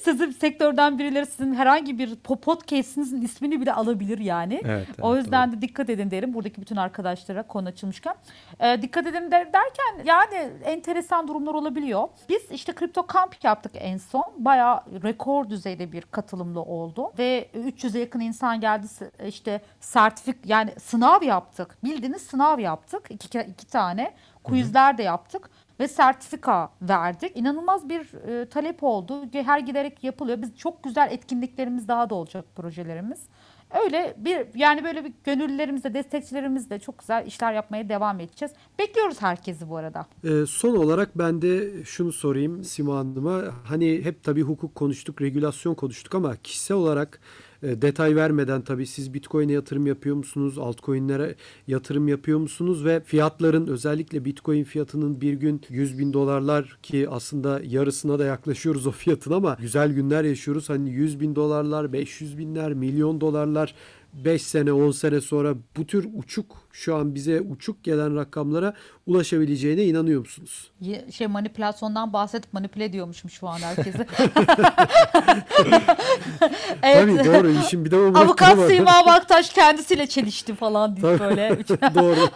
sizin sektörden birileri sizin herhangi bir po- podcast'inizin ismini bile alabilir yani. Evet, o evet, yüzden de dikkat edin derim buradaki bütün arkadaşlara konu açılmışken. Ee, dikkat edin der- derken yani enteresan durumlar olabiliyor. Biz işte kripto kamp yaptık en son. Bayağı rekor düzeyde bir katılımlı oldu ve 300'e yakın insan geldi işte sertifik yani sınav yaptık. Bildiğiniz sınav yaptık. iki, iki tane. Quizler de yaptık ve sertifika verdik. İnanılmaz bir e, talep oldu. Her giderek yapılıyor. Biz çok güzel etkinliklerimiz daha da olacak projelerimiz. Öyle bir yani böyle bir gönüllülerimizle, destekçilerimizle çok güzel işler yapmaya devam edeceğiz. Bekliyoruz herkesi bu arada. Ee, son olarak ben de şunu sorayım Sima Hanım'a. Hani hep tabii hukuk konuştuk, regülasyon konuştuk ama kişisel olarak e, detay vermeden tabii siz Bitcoin'e yatırım yapıyor musunuz? Altcoin'lere yatırım yapıyor musunuz? Ve fiyatların özellikle Bitcoin fiyatının bir gün 100 bin dolarlar ki aslında yarısına da yaklaşıyoruz o fiyatın ama güzel günler yaşıyoruz. Hani 100 bin dolarlar, 500 binler, milyon dolarlar 5 sene 10 sene sonra bu tür uçuk şu an bize uçuk gelen rakamlara ulaşabileceğine inanıyor musunuz? Şey manipülasyondan bahsedip manipüle ediyormuşum şu an herkesi. Tabii doğru işin bir de o Avukat. Sima Baktaş kendisiyle çelişti falan diye böyle. doğru.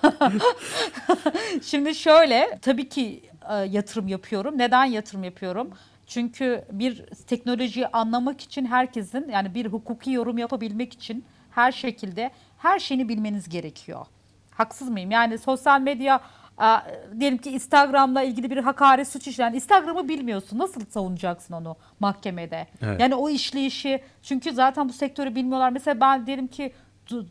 Şimdi şöyle tabii ki e, yatırım yapıyorum. Neden yatırım yapıyorum? Çünkü bir teknolojiyi anlamak için herkesin yani bir hukuki yorum yapabilmek için her şekilde her şeyini bilmeniz gerekiyor. Haksız mıyım? Yani sosyal medya e, diyelim ki Instagram'la ilgili bir hakaret suç işleyen Instagram'ı bilmiyorsun. Nasıl savunacaksın onu mahkemede? Evet. Yani o işleyişi çünkü zaten bu sektörü bilmiyorlar. Mesela ben diyelim ki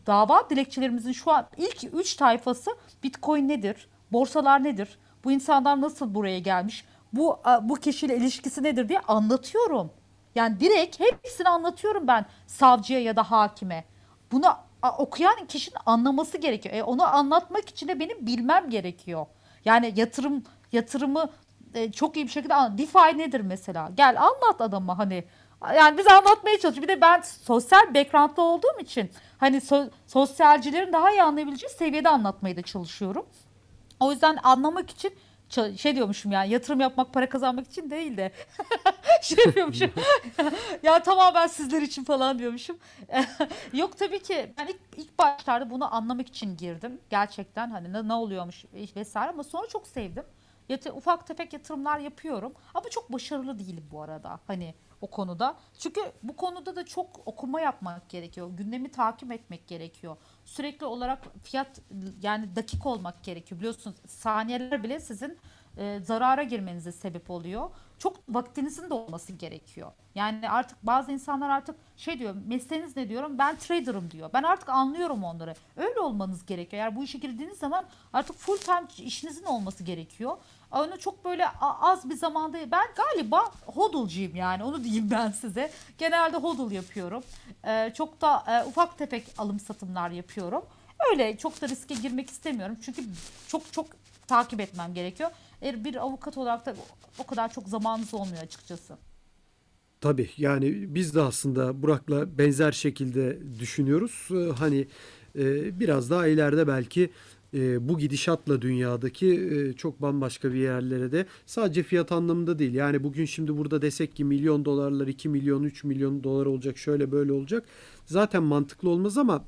dava dilekçelerimizin şu an ilk 3 tayfası Bitcoin nedir? Borsalar nedir? Bu insanlar nasıl buraya gelmiş? Bu a, bu kişiyle ilişkisi nedir diye anlatıyorum. Yani direkt hepsini anlatıyorum ben savcıya ya da hakime. Bunu okuyan kişinin anlaması gerekiyor. E, onu anlatmak için de benim bilmem gerekiyor. Yani yatırım yatırımı e, çok iyi bir şekilde anlat. DeFi nedir mesela? Gel anlat adama hani. Yani biz anlatmaya çalışıyoruz. Bir de ben sosyal background'da olduğum için hani so- sosyalcilerin daha iyi anlayabileceği seviyede anlatmaya da çalışıyorum. O yüzden anlamak için şey diyormuşum yani yatırım yapmak para kazanmak için değil de şey yapıyormuşum. ya tamamen sizler için falan diyormuşum. Yok tabii ki ben ilk, ilk başlarda bunu anlamak için girdim. Gerçekten hani ne, ne oluyormuş vesaire ama sonra çok sevdim. Yat- ufak tefek yatırımlar yapıyorum ama çok başarılı değilim bu arada hani o konuda. Çünkü bu konuda da çok okuma yapmak gerekiyor. Gündemi takip etmek gerekiyor. Sürekli olarak fiyat yani dakik olmak gerekiyor. Biliyorsunuz saniyeler bile sizin e, zarara girmenize sebep oluyor. Çok vaktinizin de olması gerekiyor. Yani artık bazı insanlar artık şey diyor mesleğiniz ne diyorum ben trader'ım diyor. Ben artık anlıyorum onları. Öyle olmanız gerekiyor. Eğer bu işe girdiğiniz zaman artık full time işinizin olması gerekiyor. Onu çok böyle az bir zamanda ben galiba hodl'cuyum yani onu diyeyim ben size. Genelde hodl yapıyorum. Ee, çok da e, ufak tefek alım satımlar yapıyorum. Öyle çok da riske girmek istemiyorum. Çünkü çok çok takip etmem gerekiyor. Eğer bir avukat olarak da o kadar çok zamanınız olmuyor açıkçası. Tabii yani biz de aslında Burak'la benzer şekilde düşünüyoruz. Ee, Hani e, biraz daha ileride belki e, bu gidişatla dünyadaki e, çok bambaşka bir yerlere de sadece fiyat anlamında değil. Yani bugün şimdi burada desek ki milyon dolarlar 2 milyon 3 milyon dolar olacak şöyle böyle olacak. Zaten mantıklı olmaz ama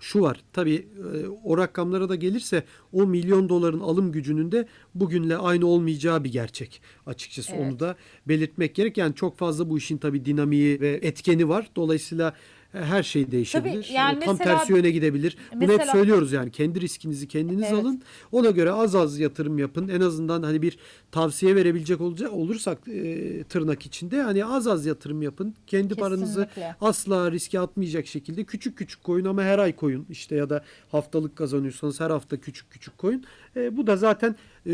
şu var tabii e, o rakamlara da gelirse o milyon doların alım gücünün de bugünle aynı olmayacağı bir gerçek açıkçası Evet. onu da belirtmek gerek. Yani çok fazla bu işin tabii dinamiği ve etkeni var. Dolayısıyla her şey değişebilir. Tabii, yani E, Tam mesela- tersi yöne gidebilir. Bunu hep söylüyoruz yani kendi riskinizi kendiniz Evet. alın. Ona göre az az yatırım yapın. En azından hani bir tavsiye verebilecek olacak olursak e, tırnak içinde hani az az yatırım yapın. Kendi paranızı Kesinlikle. asla riske atmayacak şekilde küçük küçük koyun ama her ay koyun işte ya da haftalık kazanıyorsanız her hafta küçük küçük koyun. E, bu da zaten e,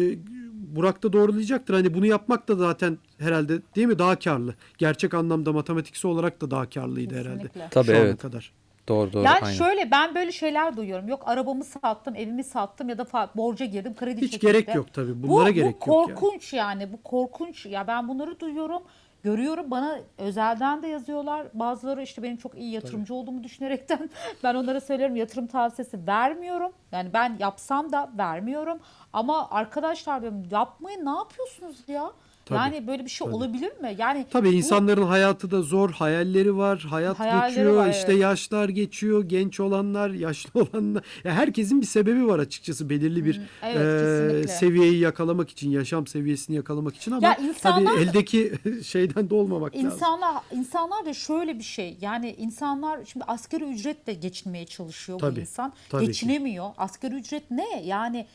Burak da doğrulayacaktır. Hani bunu yapmak da zaten herhalde değil mi daha karlı. Gerçek anlamda matematiksel olarak da daha karlıydı herhalde. Kesinlikle. Tabii Şu evet. kadar. Doğru doğru. Yani aynen. şöyle ben böyle şeyler duyuyorum. Yok arabamı sattım, evimi sattım ya da borca girdim, kredi Hiç çekildi. gerek yok tabii. Bunlara bu, gerek bu yok yani. korkunç yani. Bu korkunç. Ya ben bunları duyuyorum. Görüyorum bana özelden de yazıyorlar. Bazıları işte benim çok iyi yatırımcı olduğumu düşünerekten ben onlara söylüyorum yatırım tavsiyesi vermiyorum. Yani ben yapsam da vermiyorum. Ama arkadaşlar diyorum yapmayın ne yapıyorsunuz ya? Tabii, yani böyle bir şey tabii. olabilir mi? Yani Tabii bu- insanların hayatı da zor, hayalleri var, hayat Hayalleri geçiyor, var, işte evet. yaşlar geçiyor, genç olanlar, yaşlı olanlar. Ya herkesin bir sebebi var açıkçası belirli bir Hı, evet, kesinlikle. seviyeyi yakalamak için, yaşam seviyesini yakalamak için ama Ya insanlar- tabii eldeki şeyden de olmamak lazım. İnsanlar insanlar da şöyle bir şey yani insanlar şimdi asgari ücretle geçinmeye çalışıyor Tabii, bu insan tabii ki. geçinemiyor asgari ücret ne yani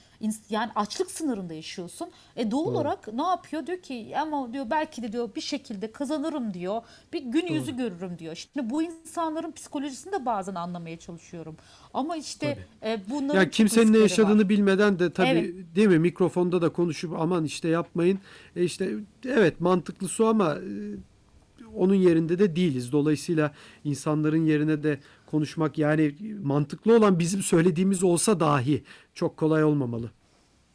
yani açlık sınırında yaşıyorsun. E doğal olarak ne yapıyor? Diyor ki ama diyor belki de diyor bir şekilde kazanırım diyor. Bir gün yüzü görürüm diyor. Şimdi bu insanların psikolojisini de bazen anlamaya çalışıyorum. Ama işte e, bunların Ya kimsenin ne yaşadığını var. bilmeden de tabii Evet. değil mi? Mikrofonda da konuşup aman işte yapmayın. E işte evet mantıklı su ama e, onun yerinde de değiliz. Dolayısıyla insanların yerine de konuşmak yani mantıklı olan bizim söylediğimiz olsa dahi çok kolay olmamalı.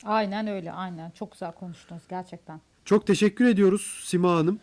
aynen öyle aynen çok güzel konuştunuz gerçekten. Çok teşekkür ediyoruz Sima Hanım.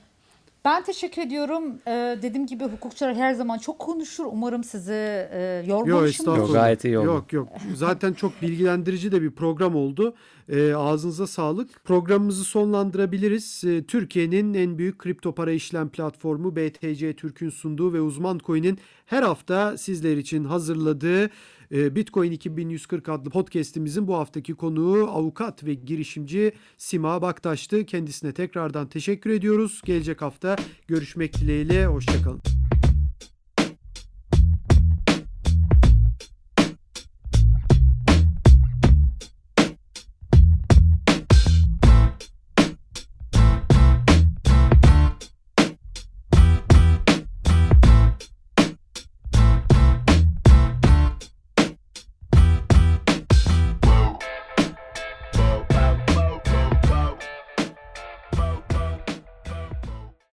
Ben teşekkür ediyorum. Ee, dediğim gibi hukukçular her zaman çok konuşur. Umarım sizi e, yormamışımdır. Yok gayet iyi oldu. Yok yok. Zaten çok bilgilendirici de bir program oldu. Ee, ağzınıza sağlık. Programımızı sonlandırabiliriz. Ee, Türkiye'nin en büyük kripto para işlem platformu BTC Türk'ün sunduğu ve Uzman Coin'in her hafta sizler için hazırladığı e, Bitcoin 2140 adlı podcast'imizin bu haftaki konuğu avukat ve girişimci Sima Baktaş'tı. Kendisine tekrardan teşekkür ediyoruz. Gelecek hafta görüşmek dileğiyle. Hoşçakalın.